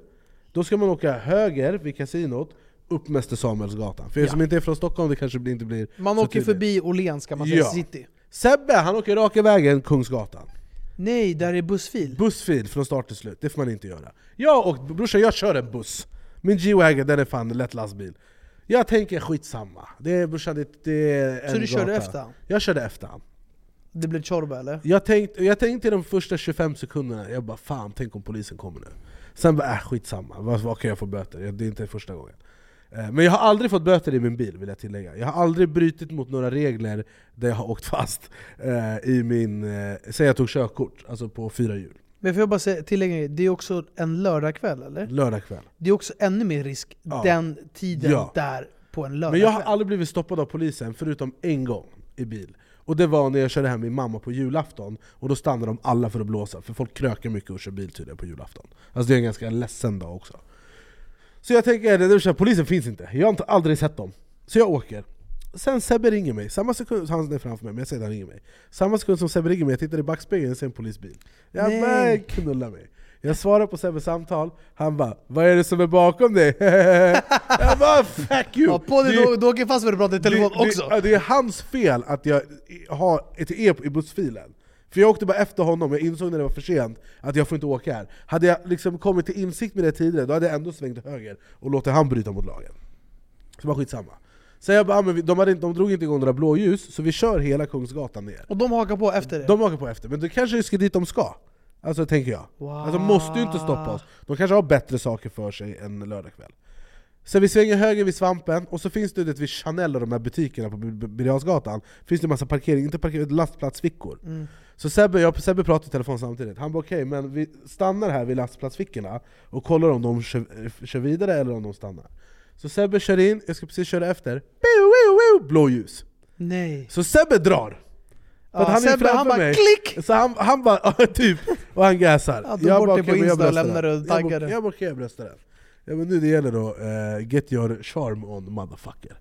Då ska man åka höger vid kasinot, upp Mäster Samuelsgatan. För er Ja. som inte är från Stockholm, det kanske inte blir Man så åker tydligt. förbi Åhléns kan man säga, Ja. city. Sebbe, han åker raka vägen Kungsgatan. Nej, där är bussfil. Bussfil från start till slut, det får man inte göra. Jag och brorsan, jag kör en buss. Min G-Wagon den är fan en lätt lastbil. Jag tänker skitsamma. Det är, brorsan, det, det är Så en du körde gata. efter han? Jag körde efter han. Det blev Tjorva eller? Jag tänkte, jag tänkte de första 25 sekunderna, jag bara fan tänk om polisen kommer nu. Sen bara äh, skitsamma, vad, vad kan jag få böter? Det är inte första gången. Eh, Men jag har aldrig fått böter i min bil vill jag tillägga. Jag har aldrig brutit mot några regler där jag har åkt fast eh, i min... Eh, säg jag tog körkort, alltså på fyra hjul. Men får jag bara säga, tillägga det är också en lördagkväll eller? Lördag kväll. Det är också ännu mer risk Ja. den tiden Ja. där på en Men lördagkväll. jag har aldrig blivit stoppad av polisen förutom en gång i bil. Och det var när jag körde hem min mamma på julafton, och då stannade de alla för att blåsa, för folk krökar mycket och kör bil tydligen på julafton. Alltså det är en ganska ledsen dag också. Så jag tänker, det här, polisen finns inte, jag har aldrig sett dem. Så jag åker. Sen Sebbe ringer mig, samma sekund, han är framför mig, men jag säger att han ringer mig. Samma sekund som Sebbe ringer mig, jag tittar i backspegeln och ser en polisbil. Jag bara knulla mig. Jag svarar på Sebbes samtal, han bara 'Vad är det som är bakom dig?' jag bara 'Fuck you!' Ja, på det, Det- då, då åker fast för att prata i telefon det, också. Det, det är hans fel att jag har ett E i bussfilen. För jag åkte bara efter honom, jag insåg när det var för sent att jag får inte åka här. Hade jag liksom kommit till insikt med det tidigare, då hade jag ändå svängt höger och låtit han bryta mot lagen. Så var skitsamma. Så jag bara, ah, men vi- de, hade inte, de drog inte igång några blåljus, så vi kör hela Kungsgatan ner. Och de hakar på efter det? De åker på efter, men det kanske ska dit de ska. Alltså tänker jag. Wow. Alltså måste ju inte stoppa oss. De kanske har bättre saker för sig än lördagkväll. Så vi svänger höger vid Svampen, och så finns det det vid Chanel och de här butikerna på Bir- Birger finns det en massa parkering, inte parkering, lastplatsfickor. Mm. Så Sebbe, jag Sebbe pratar i telefon samtidigt, han bara okej, men vi stannar här vid lastplatsfickorna och kollar om de kör, kör vidare eller om de stannar. Så Sebbe kör in, jag ska precis köra efter, blåljus. Nej. Så Sebbe drar! Ja, han Sebbe, framför han bara mig. klick! Så han, han bara, ja, typ, och han gasar. Bort det på okej, men jag bröstar den. Jag bara. Jag bara, okej jag bröstar den. Ja, men nu det gäller då, eh, get your charm on motherfucker.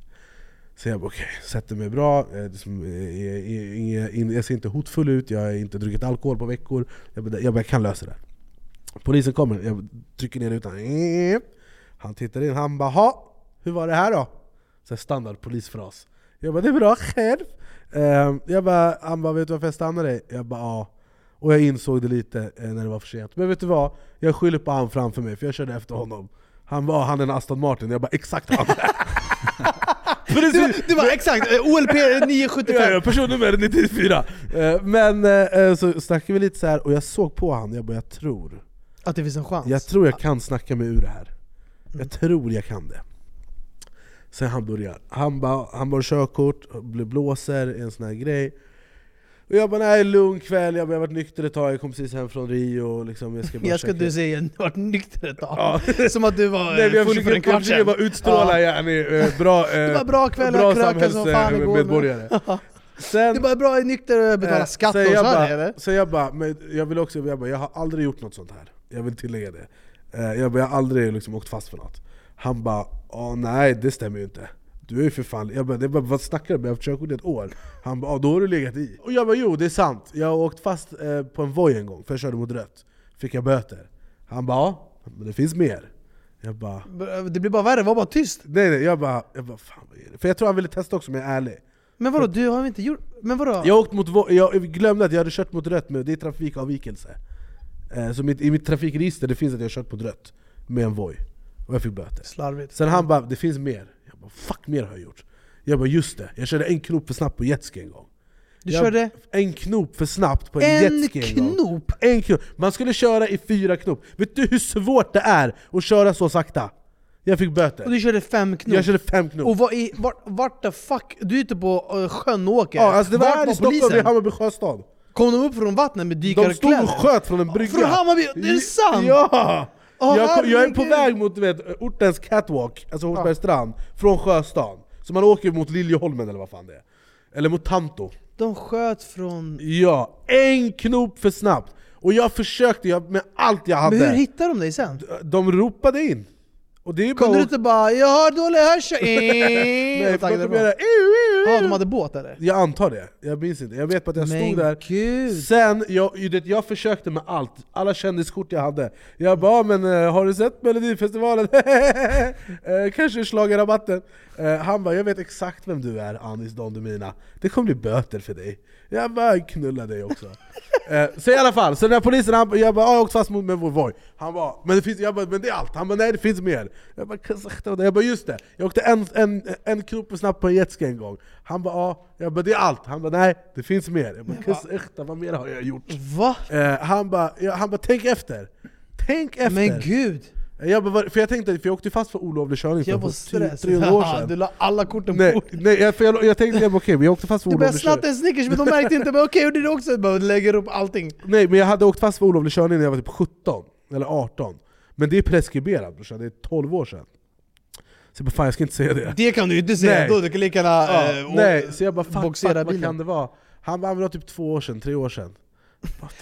Så jag bara okej, sätter mig bra, eh, liksom, eh, jag, jag, jag, jag ser inte hotfull ut, jag har inte druckit alkohol på veckor. Jag bara, jag bara, jag kan lösa det här. Polisen kommer, jag trycker ner rutan. Han tittar in, han bara ha, hur var det här då? Så här standard polisfras. Jag bara det är bra, själv? Eh, jag bara, han bara vet du varför jag stannade dig? Jag bara ja. Och jag insåg det lite eh, när det var för sent. Men vet du vad? Jag skyller på han framför mig, för jag körde efter honom. Han var han är en Aston Martin, jag bara exakt han. Du, du var exakt, eh, OLP 975. Ja, ja, personnummer 94. Eh, Men så snackade vi lite så här och jag såg på han, jag bara jag tror Att det finns en chans? Jag tror jag kan snacka mig ur det här. Jag tror jag kan det. Sen han börjar, han bara, han bara körkort, bl- blåser, en sån här grej. Och jag bara nej, lugn kväll, jag, bara, jag har varit nykter ett tag, jag kom precis hem från Rio liksom, jag ska bara Jag ska käka- du säga, du har varit nykter ett tag. Ja. Som att du var Nej, jag full för försöker, en kvart jag försöker bara utstråla Ja. yani, eh, bra, eh, Det var bra kväll, bra jag samhällsmedborgare. Sen, Det var bra, jag är nykter och betalar Eh, skatt och jag så bara, eller? Så jag bara, men jag vill också, jag, bara, jag har aldrig gjort något sånt här. Jag vill tillägga det. Eh, jag, bara, jag har aldrig liksom åkt fast för något. Han bara Åh, nej det stämmer ju inte. Du är ju för fan... Jag bara, vad snackar du om? Jag har haft körkort i ett år. Han bara då har du legat i. Och jag bara jo det är sant. Jag har åkt fast eh, på en Voi en gång, för jag körde mot rött. Fick jag böter. Han bara ja, men det finns mer. Jag bara... Det blir bara värre, var bara tyst. Nej nej, jag bara, jag bara fan vad är det? För jag tror han ville testa också om jag är ärlig. Men vadå, du har inte gjort... Men vadå? Jag, åkt mot, jag glömde att jag hade kört mot rött, men det är trafikavvikelse. Eh, så i mitt trafikregister det finns att jag har kört mot rött med en Voi. Och jag fick böter. Slarvigt. Sen han bara, det finns mer. Jag bara, fuck mer har jag gjort. Jag bara, just det. Jag körde en knop för snabbt på jetski en gång. Du jag, körde? En knop för snabbt på en, En jetski en gång. knop? En knop! Man skulle köra i fyra knop. Vet du hur svårt det är att köra så sakta? Jag fick böter. Och du körde fem knop? Jag körde fem knop. Och vad i, vart, vart the fuck? Du är ute på uh, sjön och åker? Ja, alltså det var Vart här i Stockholm, vid Hammarby sjöstad. Kom de upp från vattnet med De dykarkläder? stod och sköt från en brygga. Från Hammarby? Är det sant? Ja! Åh, jag, jag är på väg mot du vet, ortens catwalk, alltså Hornsbergs strand, från Sjöstan. Så man åker mot Liljeholmen eller vad fan det är. Eller mot Tanto. De sköt från... Ja, en knop för snabbt! Och jag försökte jag, med allt jag hade. Men hur hittade de dig sen? De ropade in. Och det är bara Kunde du inte bara 'Jag har dålig hörsel' Nej, de göra Ja, de hade båt eller? Jag antar det, jag minns inte. Jag vet bara att jag Men stod där. gud. Sen, jag, det, jag försökte med allt, alla kändiskort jag hade. Jag bara "Ja, men eh, har du sett Melodifestivalen? eh, kanske schlagerrabatten? Eh, han bara 'Jag vet exakt vem du är Anis Don Demina, det kommer bli böter för dig' Jag bara 'Knulla dig också' eh, Så i alla fall, så när polisen, han, jag bara "Ja, 'Jag har åkt fast med vår Voi' Han bara 'Men det finns, jag bara, men det är allt' Han bara 'Nej det finns mer' Jag bara Jag bara 'Just det, jag åkte en, en, en för snabbt på en jetski en gång' Han bara 'Ja' Jag bara 'Det är allt' Han bara 'Nej, det finns mer' Jag bara 'Kazakhstan, vad mer har jag gjort?' Va? Eh, han bara, ja, han bara 'Tänk efter' Tänk efter! Men gud! Jag bara, för jag tänkte, för jag åkte fast för olovlig körning Jag för stress. 300 år sedan Du la alla korten på Nej, bordet. nej för jag, jag tänkte okej, men jag åkte fast för Du började olovlig körning snatta en Snickers men de märkte inte, men okej, gjorde du också? Bara lägger upp allting. Nej men jag hade åkt fast för olovlig körning när jag var typ 17 eller 18 Men det är preskriberat brorsan, det är 12 år sedan Så jag bara, fan jag ska inte säga det Det kan du ju inte säga, Nej. då du kan lika gärna ja, och- Nej, så jag bara, fuck, fuck vad kan det vara? Han bara, det var typ två år sedan, tre år sedan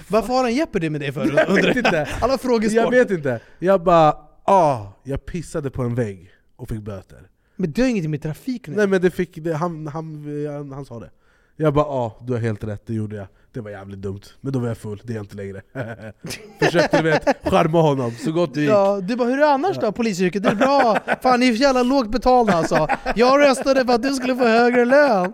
Varför har han Jeopardy med dig för? Jag vet inte. Alla frågesport. Jag vet inte, jag bara, ah, jag pissade på en vägg och fick böter Men det har ingenting med trafik nu. Nej men det fick, det, han, han, han, han sa det Jag bara ja, du har helt rätt, det gjorde jag Det var jävligt dumt, men då var jag full, det är jag inte längre Försökte du vet, charma honom så gott det gick Ja, du bara, hur är det annars då, polisyrket? Det är bra? Fan ni är så jävla lågt betalda alltså. Jag röstade för att du skulle få högre lön.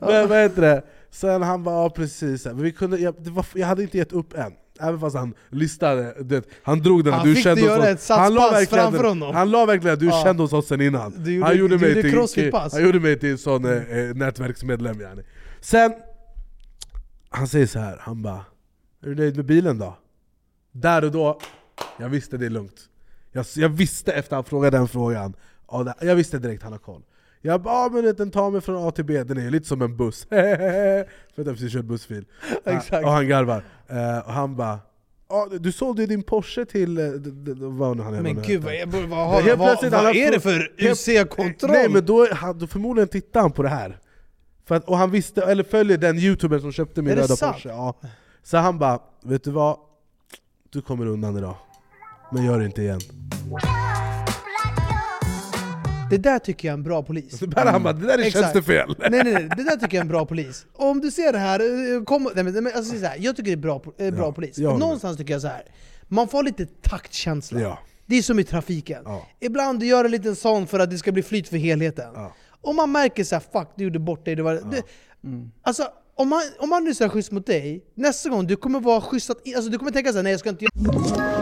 Men vad heter det? Sen han bara ja precis, men vi kunde, jag, var, jag hade inte gett upp än Även fast han listade, det, han drog den Han du fick kände göra ett satspass framför honom. Han la verkligen du Ja. kände hos oss sen innan Du gjorde- han, gjorde du mig gjorde till, han gjorde mig till en sån eh, eh, nätverksmedlem yani. Sen, han säger så här, han bara Är du nöjd med bilen då? Där och då, jag visste det är lugnt Jag, jag visste efter han frågade den frågan, jag visste direkt han har koll jag bara, ah, men den tar mig från A till B, den är lite som en buss För att jag precis kört bussfil Exakt. Och han garvar, Eh, och han bara ah, Du sålde ju din Porsche till... eh, vad nu han Men gud, vad, är- vad, vad, vad är det för UC-kontroll? Nej men då, då förmodligen tittade han på det här för att, Och han visste, eller följer den youtubern som köpte min röda sant? Porsche ja. Så han bara, vet du vad? Du kommer undan idag Men gör det inte igen Det där tycker jag är en bra polis. Så bara han bara, det där är Exakt. tjänstefel Nej nej nej, det där tycker jag är en bra polis. Om du ser det här, eh, kom, nej, men, alltså, så här jag tycker det är bra, eh, bra Ja, polis. jag håller med. Någonstans tycker jag så här. man får lite taktkänsla. Ja. Det är som i trafiken. Ibland du gör en liten sån för att det ska bli flyt för helheten. Om man märker så här, fuck du gjorde bort dig, det var, det, Alltså, om man, om man nu är schysst mot dig, nästa gång du kommer vara schysst att, alltså, du kommer tänka såhär, nej jag ska inte göra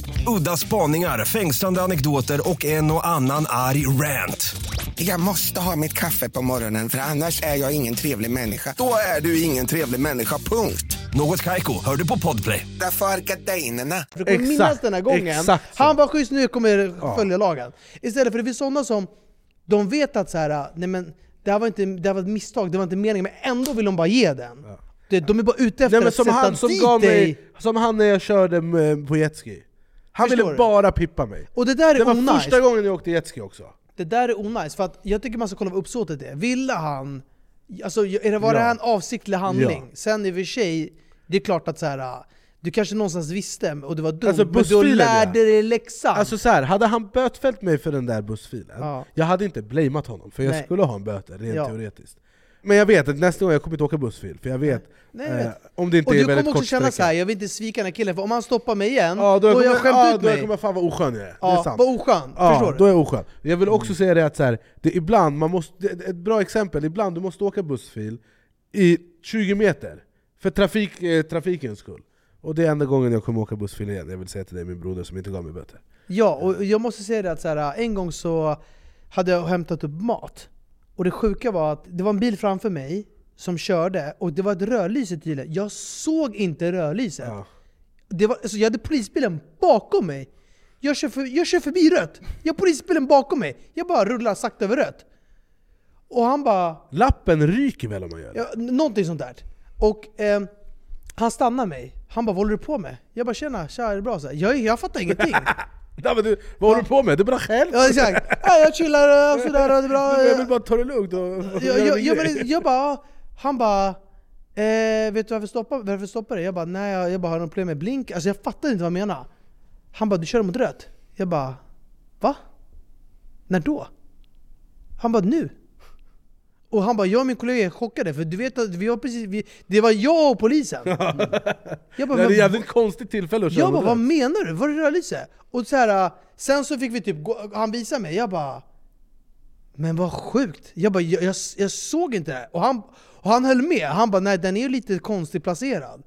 Udda spaningar, fängslande anekdoter och en och annan arg rant. Jag måste ha mitt kaffe på morgonen för annars är jag ingen trevlig människa. Då är du ingen trevlig människa, punkt. Något Kaiko, hör du på Podplay. Därför är gardinerna. Du kommer minnas den här gången, exakt så. han var schysst, nu kommer Ja. följa lagen. Istället för det finns sådana som, de vet att så här, nej men det här var, inte, det här var ett misstag, det var inte meningen, men ändå vill de bara ge den. Det, de är bara ute efter Nej, men att som sätta han som dit gav dig. mig, som han när jag körde med, på jetski Han Förstår ville du? bara pippa mig. Och det där är det var onajs. första gången jag åkte jetski också. Det där är onajs, för att jag tycker man ska kolla vad uppsåtet är. Ville han... Alltså, är det, var det Ja. här en avsiktlig handling? Sen i och för sig, det är klart att så här, du kanske någonstans visste och det var dumt, Alltså, men du bussfilen, lärde ja. dig läxan. Alltså så här, hade han bötfällt mig för den där bussfilen, Ja. jag hade inte blamat honom, för jag Nej. skulle ha en böter rent Ja. teoretiskt. Men jag vet att nästa gång jag kommer inte åka bussfil, för jag vet, Nej, jag eh, vet. om det inte och är du väldigt kommer också kort känna så sträcka. här, jag vill inte svika den här killen, för om han stoppar mig igen, Ja, då, då, har jag kommer, skämt ja, ut då mig. kommer jag fan vad oskön jag är. det är Ja, sant. vad oskön, Ja, förstår du? då är jag oskön. Jag vill också säga det att så här, det ibland, man måste, ett bra exempel, ibland du måste åka bussfil i 20 meter, för trafik, eh, trafikens skull. Och det är enda gången jag kommer åka bussfil igen, jag vill säga till dig min broder som inte gav mig böter. Ja, och jag måste säga det att så här, en gång så hade jag hämtat upp mat. Och det sjuka var att det var en bil framför mig som körde, och det var ett rödlyse tydligen. Jag såg inte rödlyset. Det var, alltså jag hade polisbilen bakom mig. Jag kör, för, jag kör förbi rött. Jag har polisbilen bakom mig. Jag bara rullar sakta över rött. Och han bara... Lappen ryker väl om man gör det? Ja, någonting sånt där. Och ehm, han stannar mig. Han bara 'Vad håller du på med?' Jag bara 'Tjena, tja, är det bra?' Så här, jag, jag fattar ingenting. Nej, men du, vad håller du på med? Det är bara själv! Ja exakt. Ja, jag chillar och sådär, och det är bra. Jag vill bara ta det lugnt och jag, jag, jag, men jag bara, han bara eh, Vet du varför stoppar, varför stoppar du? Jag bara nej, jag, jag bara har något problem med blink. Alltså jag fattar inte vad han menar. Han bara du kör mot rött. Jag bara va? När då? Han bara nu. Och han bara jag och min kollega är chockade för du vet att vi var precis, vi, det var jag och polisen. Jag bara, det är ett jävligt konstigt tillfälle att köra jag bara, vad menar du? Var det rödlyse? Och så här, sen så fick vi typ, gå, han visade mig, jag bara Men vad sjukt! Jag bara, jag, jag, jag såg inte det. Och han, och han höll med, han bara nej den är lite konstigt placerad.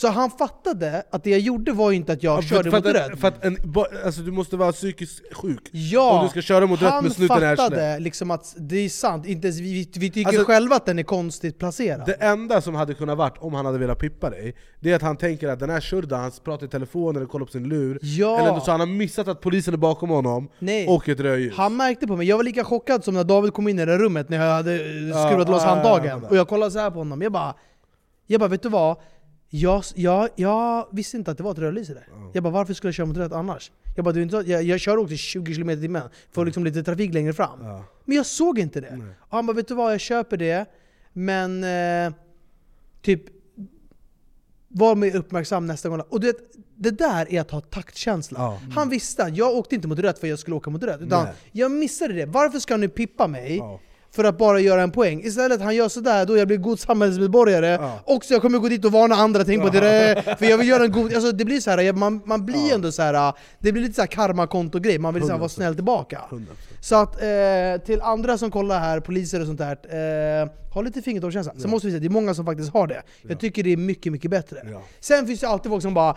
Så han fattade att det jag gjorde var inte att jag Ja, körde för, mot för, rött. att, för att en, alltså, du måste vara psykiskt sjuk Ja, om du ska köra mot rött han med snuten i arslet. fattade liksom att det är sant, inte, ens- vi, vi tycker Alltså- själva att den är konstigt placerad. Det enda som hade kunnat varit om han hade velat pippa dig, det är att han tänker att den här Shurda, han pratar i telefon eller kollar på sin lur, Ja. eller så han har missat att polisen är bakom honom, Nej. och ett rödljus. Han märkte på mig, jag var lika chockad som när David kom in i det rummet när jag hade eh, Ja, skruvat loss ja, handtagen. ja, ja. Och jag kollade så här på honom, jag bara, jag bara vet du vad? Jag, jag, jag visste inte att det var ett rödlyse där. Jag bara varför skulle jag köra mot rött annars? Jag bara, du inte, jag, jag kör också 20 km i timmen, får liksom lite trafik längre fram. Men jag såg inte det. Och han bara, vet du vad? Jag köper det, men eh, typ var mer uppmärksam nästa gång. Och du vet, det där är att ha taktkänsla. Han visste att jag åkte inte mot rött för att jag skulle åka mot rött. Utan Nej. jag missade det. Varför ska han nu pippa mig? För att bara göra en poäng. Istället han gör sådär, då jag blir god samhällsmedborgare. Och så jag kommer gå dit och varna andra, tänk på det. För jag vill göra en god... Alltså det blir så här, man, man blir ändå så här. Det blir lite så här karmakonto-grej, man vill så här, vara 100%. snäll tillbaka. Så att eh, till andra som kollar här, poliser och sånt där, eh, ha lite fingertoppskänsla. Sen måste vi säga, det är många som faktiskt har det. Jag tycker det är mycket, mycket bättre. Sen finns det alltid folk som bara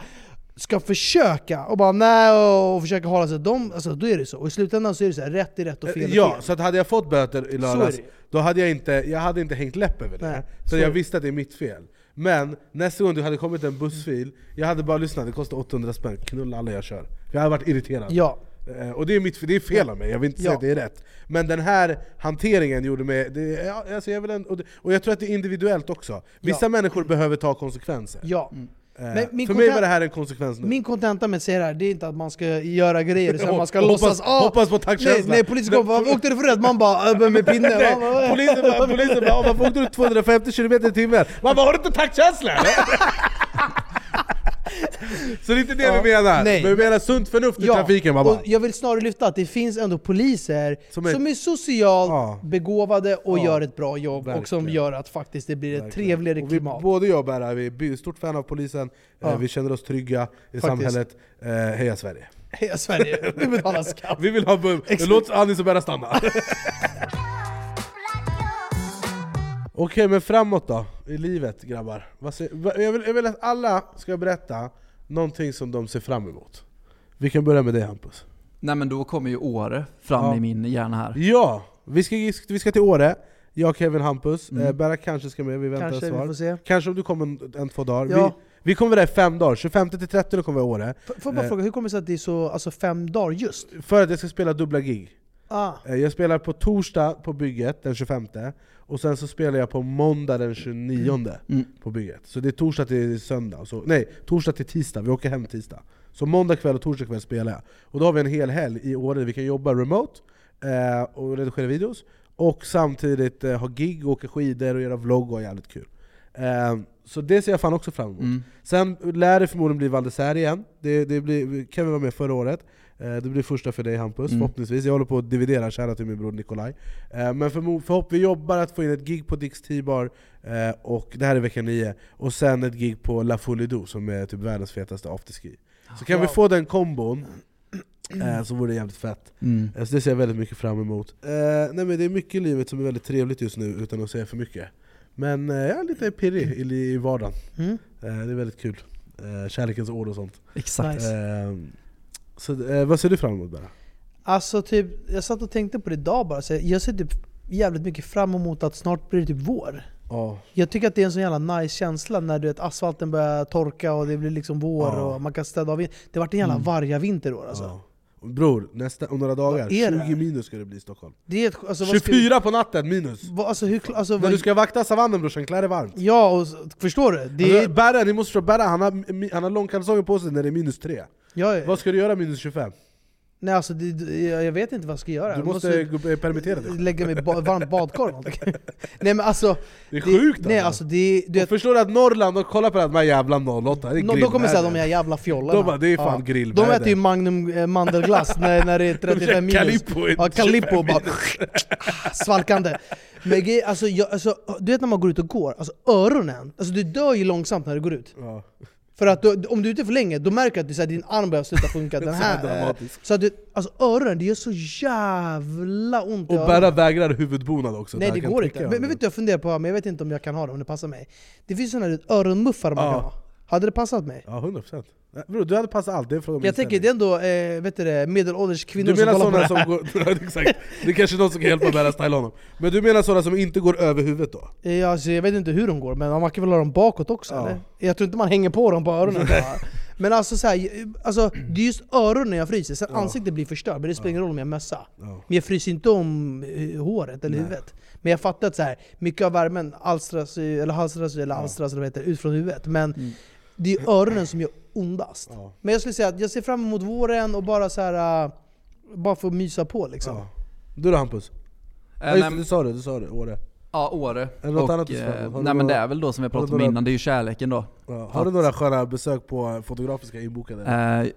ska försöka och bara nej och försöka hålla sig. De, alltså, då är det så. Och i slutändan så är det så här, rätt är rätt och fel är Ja, fel. så att hade jag fått böter i lördags, då hade jag inte, jag hade inte hängt läpp över det. Nej, så så jag visste att det är mitt fel. Men nästa gång du hade kommit en bussfil, jag hade bara lyssnat, det kostar 800 spänn, knulla alla jag kör. Jag hade varit irriterad. Ja. Eh, Och det är, mitt, det är fel av mig, jag vill inte säga Ja. att det är rätt. Men den här hanteringen gjorde mig... Det, ja, alltså jag vill en, och, det, och jag tror att det är individuellt också. Vissa Ja. människor behöver ta konsekvenser. Ja. Eh, min för mig var det här en konsekvens nu. Min kontenta med att säga det här, det är inte att man ska göra grejer, att man ska Hoppas- låtsas ah, hoppas på Nej, taktkänsla. nej polisen kommer bara åkte du för rätt?' Man bara äh, 'Med pinne' Nej, bara, polisen bara, polisen bara "Åh, 'Varför åkte du 250 km i timmen?' Man bara 'Har du inte taktkänsla eller?' Så det är inte det Ja, vi menar, nej. men vi menar sunt förnuft i Ja, trafiken och jag vill snarare lyfta att det finns ändå poliser Som som är- är, socialt Ja. begåvade och gör ett bra jobb och som verkligen. gör att faktiskt det blir ett trevligare Och vi, klimat. både jag och Berra, vi är stort fan av polisen, eh, vi känner oss trygga i Faktiskt. samhället. Eh, heja Sverige! Heja Sverige, vi betalar skatt! Vi vill ha bum. Låt Anis och Berra stanna! Okej, men framåt då? I livet grabbar? Jag, vill, jag vill att alla ska berätta någonting som de ser fram emot. Vi kan börja med dig Hampus. Nej men då kommer ju Åre fram Ja. i min hjärna här. Ja! Vi ska, vi ska till Åre, jag, Kevin, Hampus. Mm. Eh, Berra kanske ska med, vi väntar Kanske, vi svar. får se. Kanske om du kommer en, en två dagar. Ja. Vi, vi kommer där i fem dagar, 25 till 30 kommer vi i Åre. Får jag bara Eh, fråga, hur kommer det sig att det är så, alltså fem dagar just? För att jag ska spela dubbla gig. Ah. Eh, Jag spelar på torsdag på bygget den 25 och sen så spelar jag på måndag den 29 Mm. på bygget. Så det är torsdag till söndag, så, nej torsdag till tisdag, vi åker hem tisdag. Så måndag kväll och torsdag kväll spelar jag. Och då har vi en hel helg i Åre vi kan jobba remote eh, och redigera videos, och samtidigt eh, ha gig, åka skidor och göra vlogg och ha jävligt kul. Eh, så det ser jag fan också fram emot. Mm. Sen lär det förmodligen bli Val igen. Det, det blir, Kevin var med förra året, det blir första för dig Hampus, Mm. förhoppningsvis. Jag håller på att dividera, kära till min bror Nikolaj. Eh, men förhopp, vi jobbar att få in ett gig på Dix T-bar, eh, och det här är vecka 9, och sen ett gig på La Folie som är typ världens fetaste afterski. Så kan vi få den kombon, eh, så vore det jävligt fett. Mm. Eh, Så det ser jag väldigt mycket fram emot. Eh, nej men det är mycket i livet som är väldigt trevligt just nu, utan att säga för mycket. Men eh, jag är lite pirrig i, i vardagen. Mm. Eh, det är väldigt kul. Eh, kärlekens ord och sånt. Exakt. Nice. Så, eh, vad ser du fram emot Berra? Alltså typ, jag satt och tänkte på det idag bara, så jag ser typ jävligt mycket fram emot att snart blir det typ vår. Ja. Jag tycker att det är en sån jävla nice känsla när du vet, asfalten börjar torka och det blir liksom vår Ja. och man kan städa av. Det har varit en jävla Mm. vargavinter år alltså. Ja. Bror, nästa, om några dagar, Vad är det 20 här? minus ska det bli i Stockholm. Det är ett, alltså, vad ska- 24 på natten minus! vad- alltså, hur, alltså, När vad, du ska vakta savannen brorsan, klä dig varmt. Ja, och, förstår du? Det är, Alltså, Berra, ni måste förstå, Berra han har, han har långkalsonger på sig när det är minus 3. Ja, Vad ska du göra minus 25? nej, alltså, det, jag, jag vet inte vad jag ska göra. Du Jag måste, gå- permittera dig. lägga mig i ba, varmt badkar. Nej men alltså... Det är sjukt Nej alltså. alltså det, du vet, förstår du att Norrland, de kollar på det här, de här jävla 08, det är de, de kommer säga de är jävla fjollarna. De bara, det är fan ja. grillväder. De äter ju Magnum eh, mandelglass när, när det är 35 minus. Calippo ja, Calippo 25 bara svalkande. Men alltså, jag, alltså, du vet när man går ut och går, alltså öronen, alltså du dör ju långsamt när du går ut. Ja. För att du, om du är ute för länge, då märker du att det, så här, din arm börjar sluta funka. Den Så här, dramatiskt. så att du, alltså öronen, det gör så jävla ont Och. Berra vägrar huvudbonad också. Nej det kan går inte. Men, men vet du, jag funderar på, men jag vet inte om jag kan ha det, om det passar mig. Det finns här öronmuffar man Ja. kan ha. Hade det passat mig? Ja, 100%. Nej, Bror, du hade passat allt, det är om Jag tänker det är ändå eh, vet du det, medelålders kvinnor Du menar som kollar på sådana det som här. går... Ja, Exakt, det är kanske någon som kan hjälpa Berra styla honom. Men du menar sådana som inte går över huvudet då? Ja, alltså, jag vet inte hur de går, men man kan väl ha dem bakåt också Ja. eller? Jag tror inte man hänger på dem på öronen bara. Men alltså, så här, alltså det är just öronen jag fryser, sen ansiktet blir förstört, men det spelar ingen roll om jag har mössa. Ja. Men jag fryser inte om eh, håret eller Nej. huvudet. Men jag fattar att så här, mycket av värmen alstras, eller halstras, eller alstras eller vad heter, ut från huvudet. Men det är öronen som gör ondast. Ja. Men jag skulle säga att jag ser fram emot våren och bara så här, äh, bara få mysa på liksom. Ja. Du då Hampus? Eh, Ja, just, nej, du sa det, du sa det, Åre. Ja, Åre. Eller något och, annat du eh, Nej men det några- är väl då som vi pratade om några- innan, det är ju kärleken då. Ja. Har du några sköna besök på fotografiska inbokade? Eh,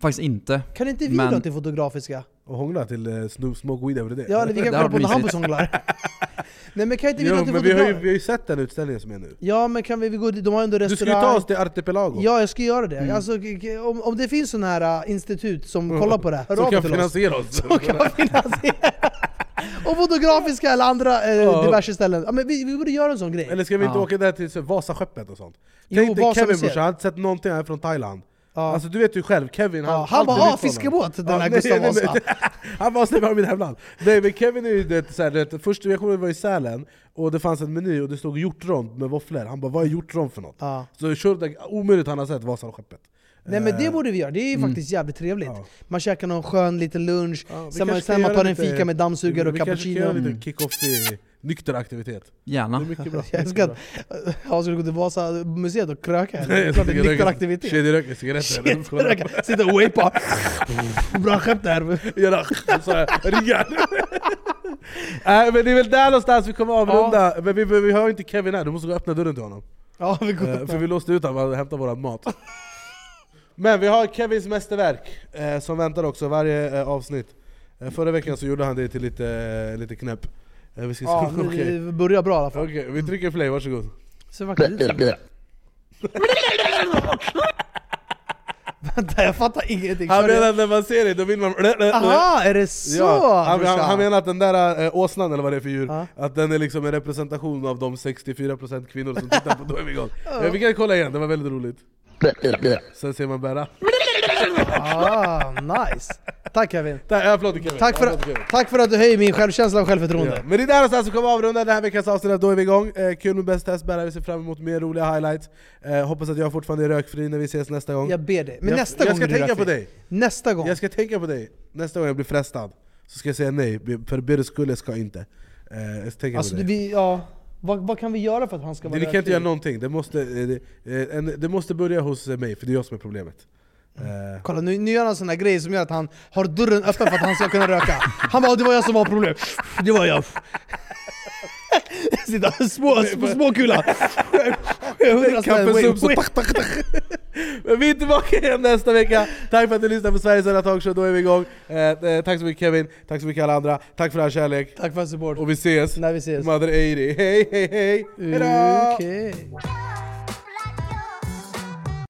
faktiskt inte. Kan inte vi Men- dra till fotografiska? Och hångla till uh, Snoop Smoke Weed Every Day? Ja, eller vi kan kolla på när. Hampus hånglar. Nej men kan inte vi Jo, till men vi har, ju, vi har ju sett den utställningen som är nu. Ja men kan vi, vi gå dit? De har ändå Du ska ju ta oss till Artipelago. Ja jag ska göra det. Mm. Alltså, k- k- om, om det finns sådana här äh, institut som kollar på det, hör Som av kan till oss. finansiera oss. Som kan finansiera. och fotografiska eller andra eh, Ja. diverse ställen. Ja, men vi, vi borde göra en sån grej. Eller ska vi inte Ja. åka där till så, Vasaskeppet och sånt? Jo, Tänk dig Vasa Kevin museet. brorsan, jag har inte sett någonting här från Thailand. Ja. Alltså du vet ju själv, Kevin han... Ja, han bara är ah, fiskebåt, den här Gustav Vasa. Han bara släpper mitt hemland. Nej men Kevin är ju det, så här, det, först jag kommer ihåg var i Sälen, och det fanns en meny och det stod hjortron med våfflor. Han bara vad är hjortron för något? Ja. Så körde omöjligt han har sett Vasaskeppet. Nej men det Eh, borde vi göra, det är ju Mm. faktiskt jävligt trevligt. Ja. Man käkar någon skön liten lunch, Ja, sen, man, sen man tar en fika med dammsugare och Vi kanske ska göra cappuccino. en liten kick-off nykter aktivitet. Det Gärna. är mycket bra. Jag älskar att jag skulle gå till Vasa museet och kröka. Det klart det är nykter röka- aktivitet. Kedjeröka cigaretter. Sitta och wapa. Bra skämt. Göra så här. Nej men det är väl där någonstans vi kommer avrunda, men vi, vi har inte Kevin här, du måste gå och öppna dörren till honom. Ja, vi går Eh, för vi låste ut honom och hämtade våran mat. Men vi har Kevins mästerverk eh, som väntar också varje eh, avsnitt. Förra veckan så gjorde han det till lite, lite knäpp. Eh, vi ska Ja, se, okej. det börjar bra i alla fall. Okej, vi trycker play, varsågod. Så. Vänta, jag fattar ingenting. Han Sorry. menar att när man ser det, då vill man... Aha, är det så? Ja, han, han, brorsan? han menar att den där äh, åsnan, eller vad det är för djur, Ja. att den är liksom en representation av de 64% kvinnor som tittar på Då är vi igång. Ja, vi kan kolla igen, det var väldigt roligt. Sen ser man Berra. Ah, nice. Tack Kevin. Tack, jag applåder Kevin. Tack för, Jag applåder Kevin. tack för att du höjer min självkänsla och självförtroende. Ja. Men det är där någonstans vi kommer avrunda den här veckans avsnitt, då är vi igång. Eh, kul med Bäst test, Berra, vi ser fram emot mer roliga highlights. Eh, hoppas att jag fortfarande är rökfri när vi ses nästa gång. Jag ber dig. Men jag, nästa jag gång ska är du tänka på dig. Nästa gång. Jag ska tänka på dig. Nästa gång jag blir frestad, så ska jag säga nej, för Birres skull ska jag inte. Eh, jag ska tänka Alltså, på det, dig. vi, ja, vad, vad kan vi göra för att han ska Det, vara ni kan inte göra någonting, det måste, eh, det, eh, det måste börja hos mig, för det är jag som är problemet. Eh, Kolla nu, nu gör han en sån här grej som gör att han har dörren öppen för att han ska kunna röka. Han bara 'det var jag som var problem, det var jag' Sitta små, små, små kula. Kaffesup så tack, tack, tack. Men vi är tillbaka igen nästa vecka. Tack för att ni lyssnar på Sveriges enda talkshow, då är vi igång. Eh, eh, tack så mycket Kevin, tack så mycket alla andra. Tack för all kärlek. Tack för support. Och vi ses. När vi ses. Mother 80. Hej hej hej! Hejdå! Okej.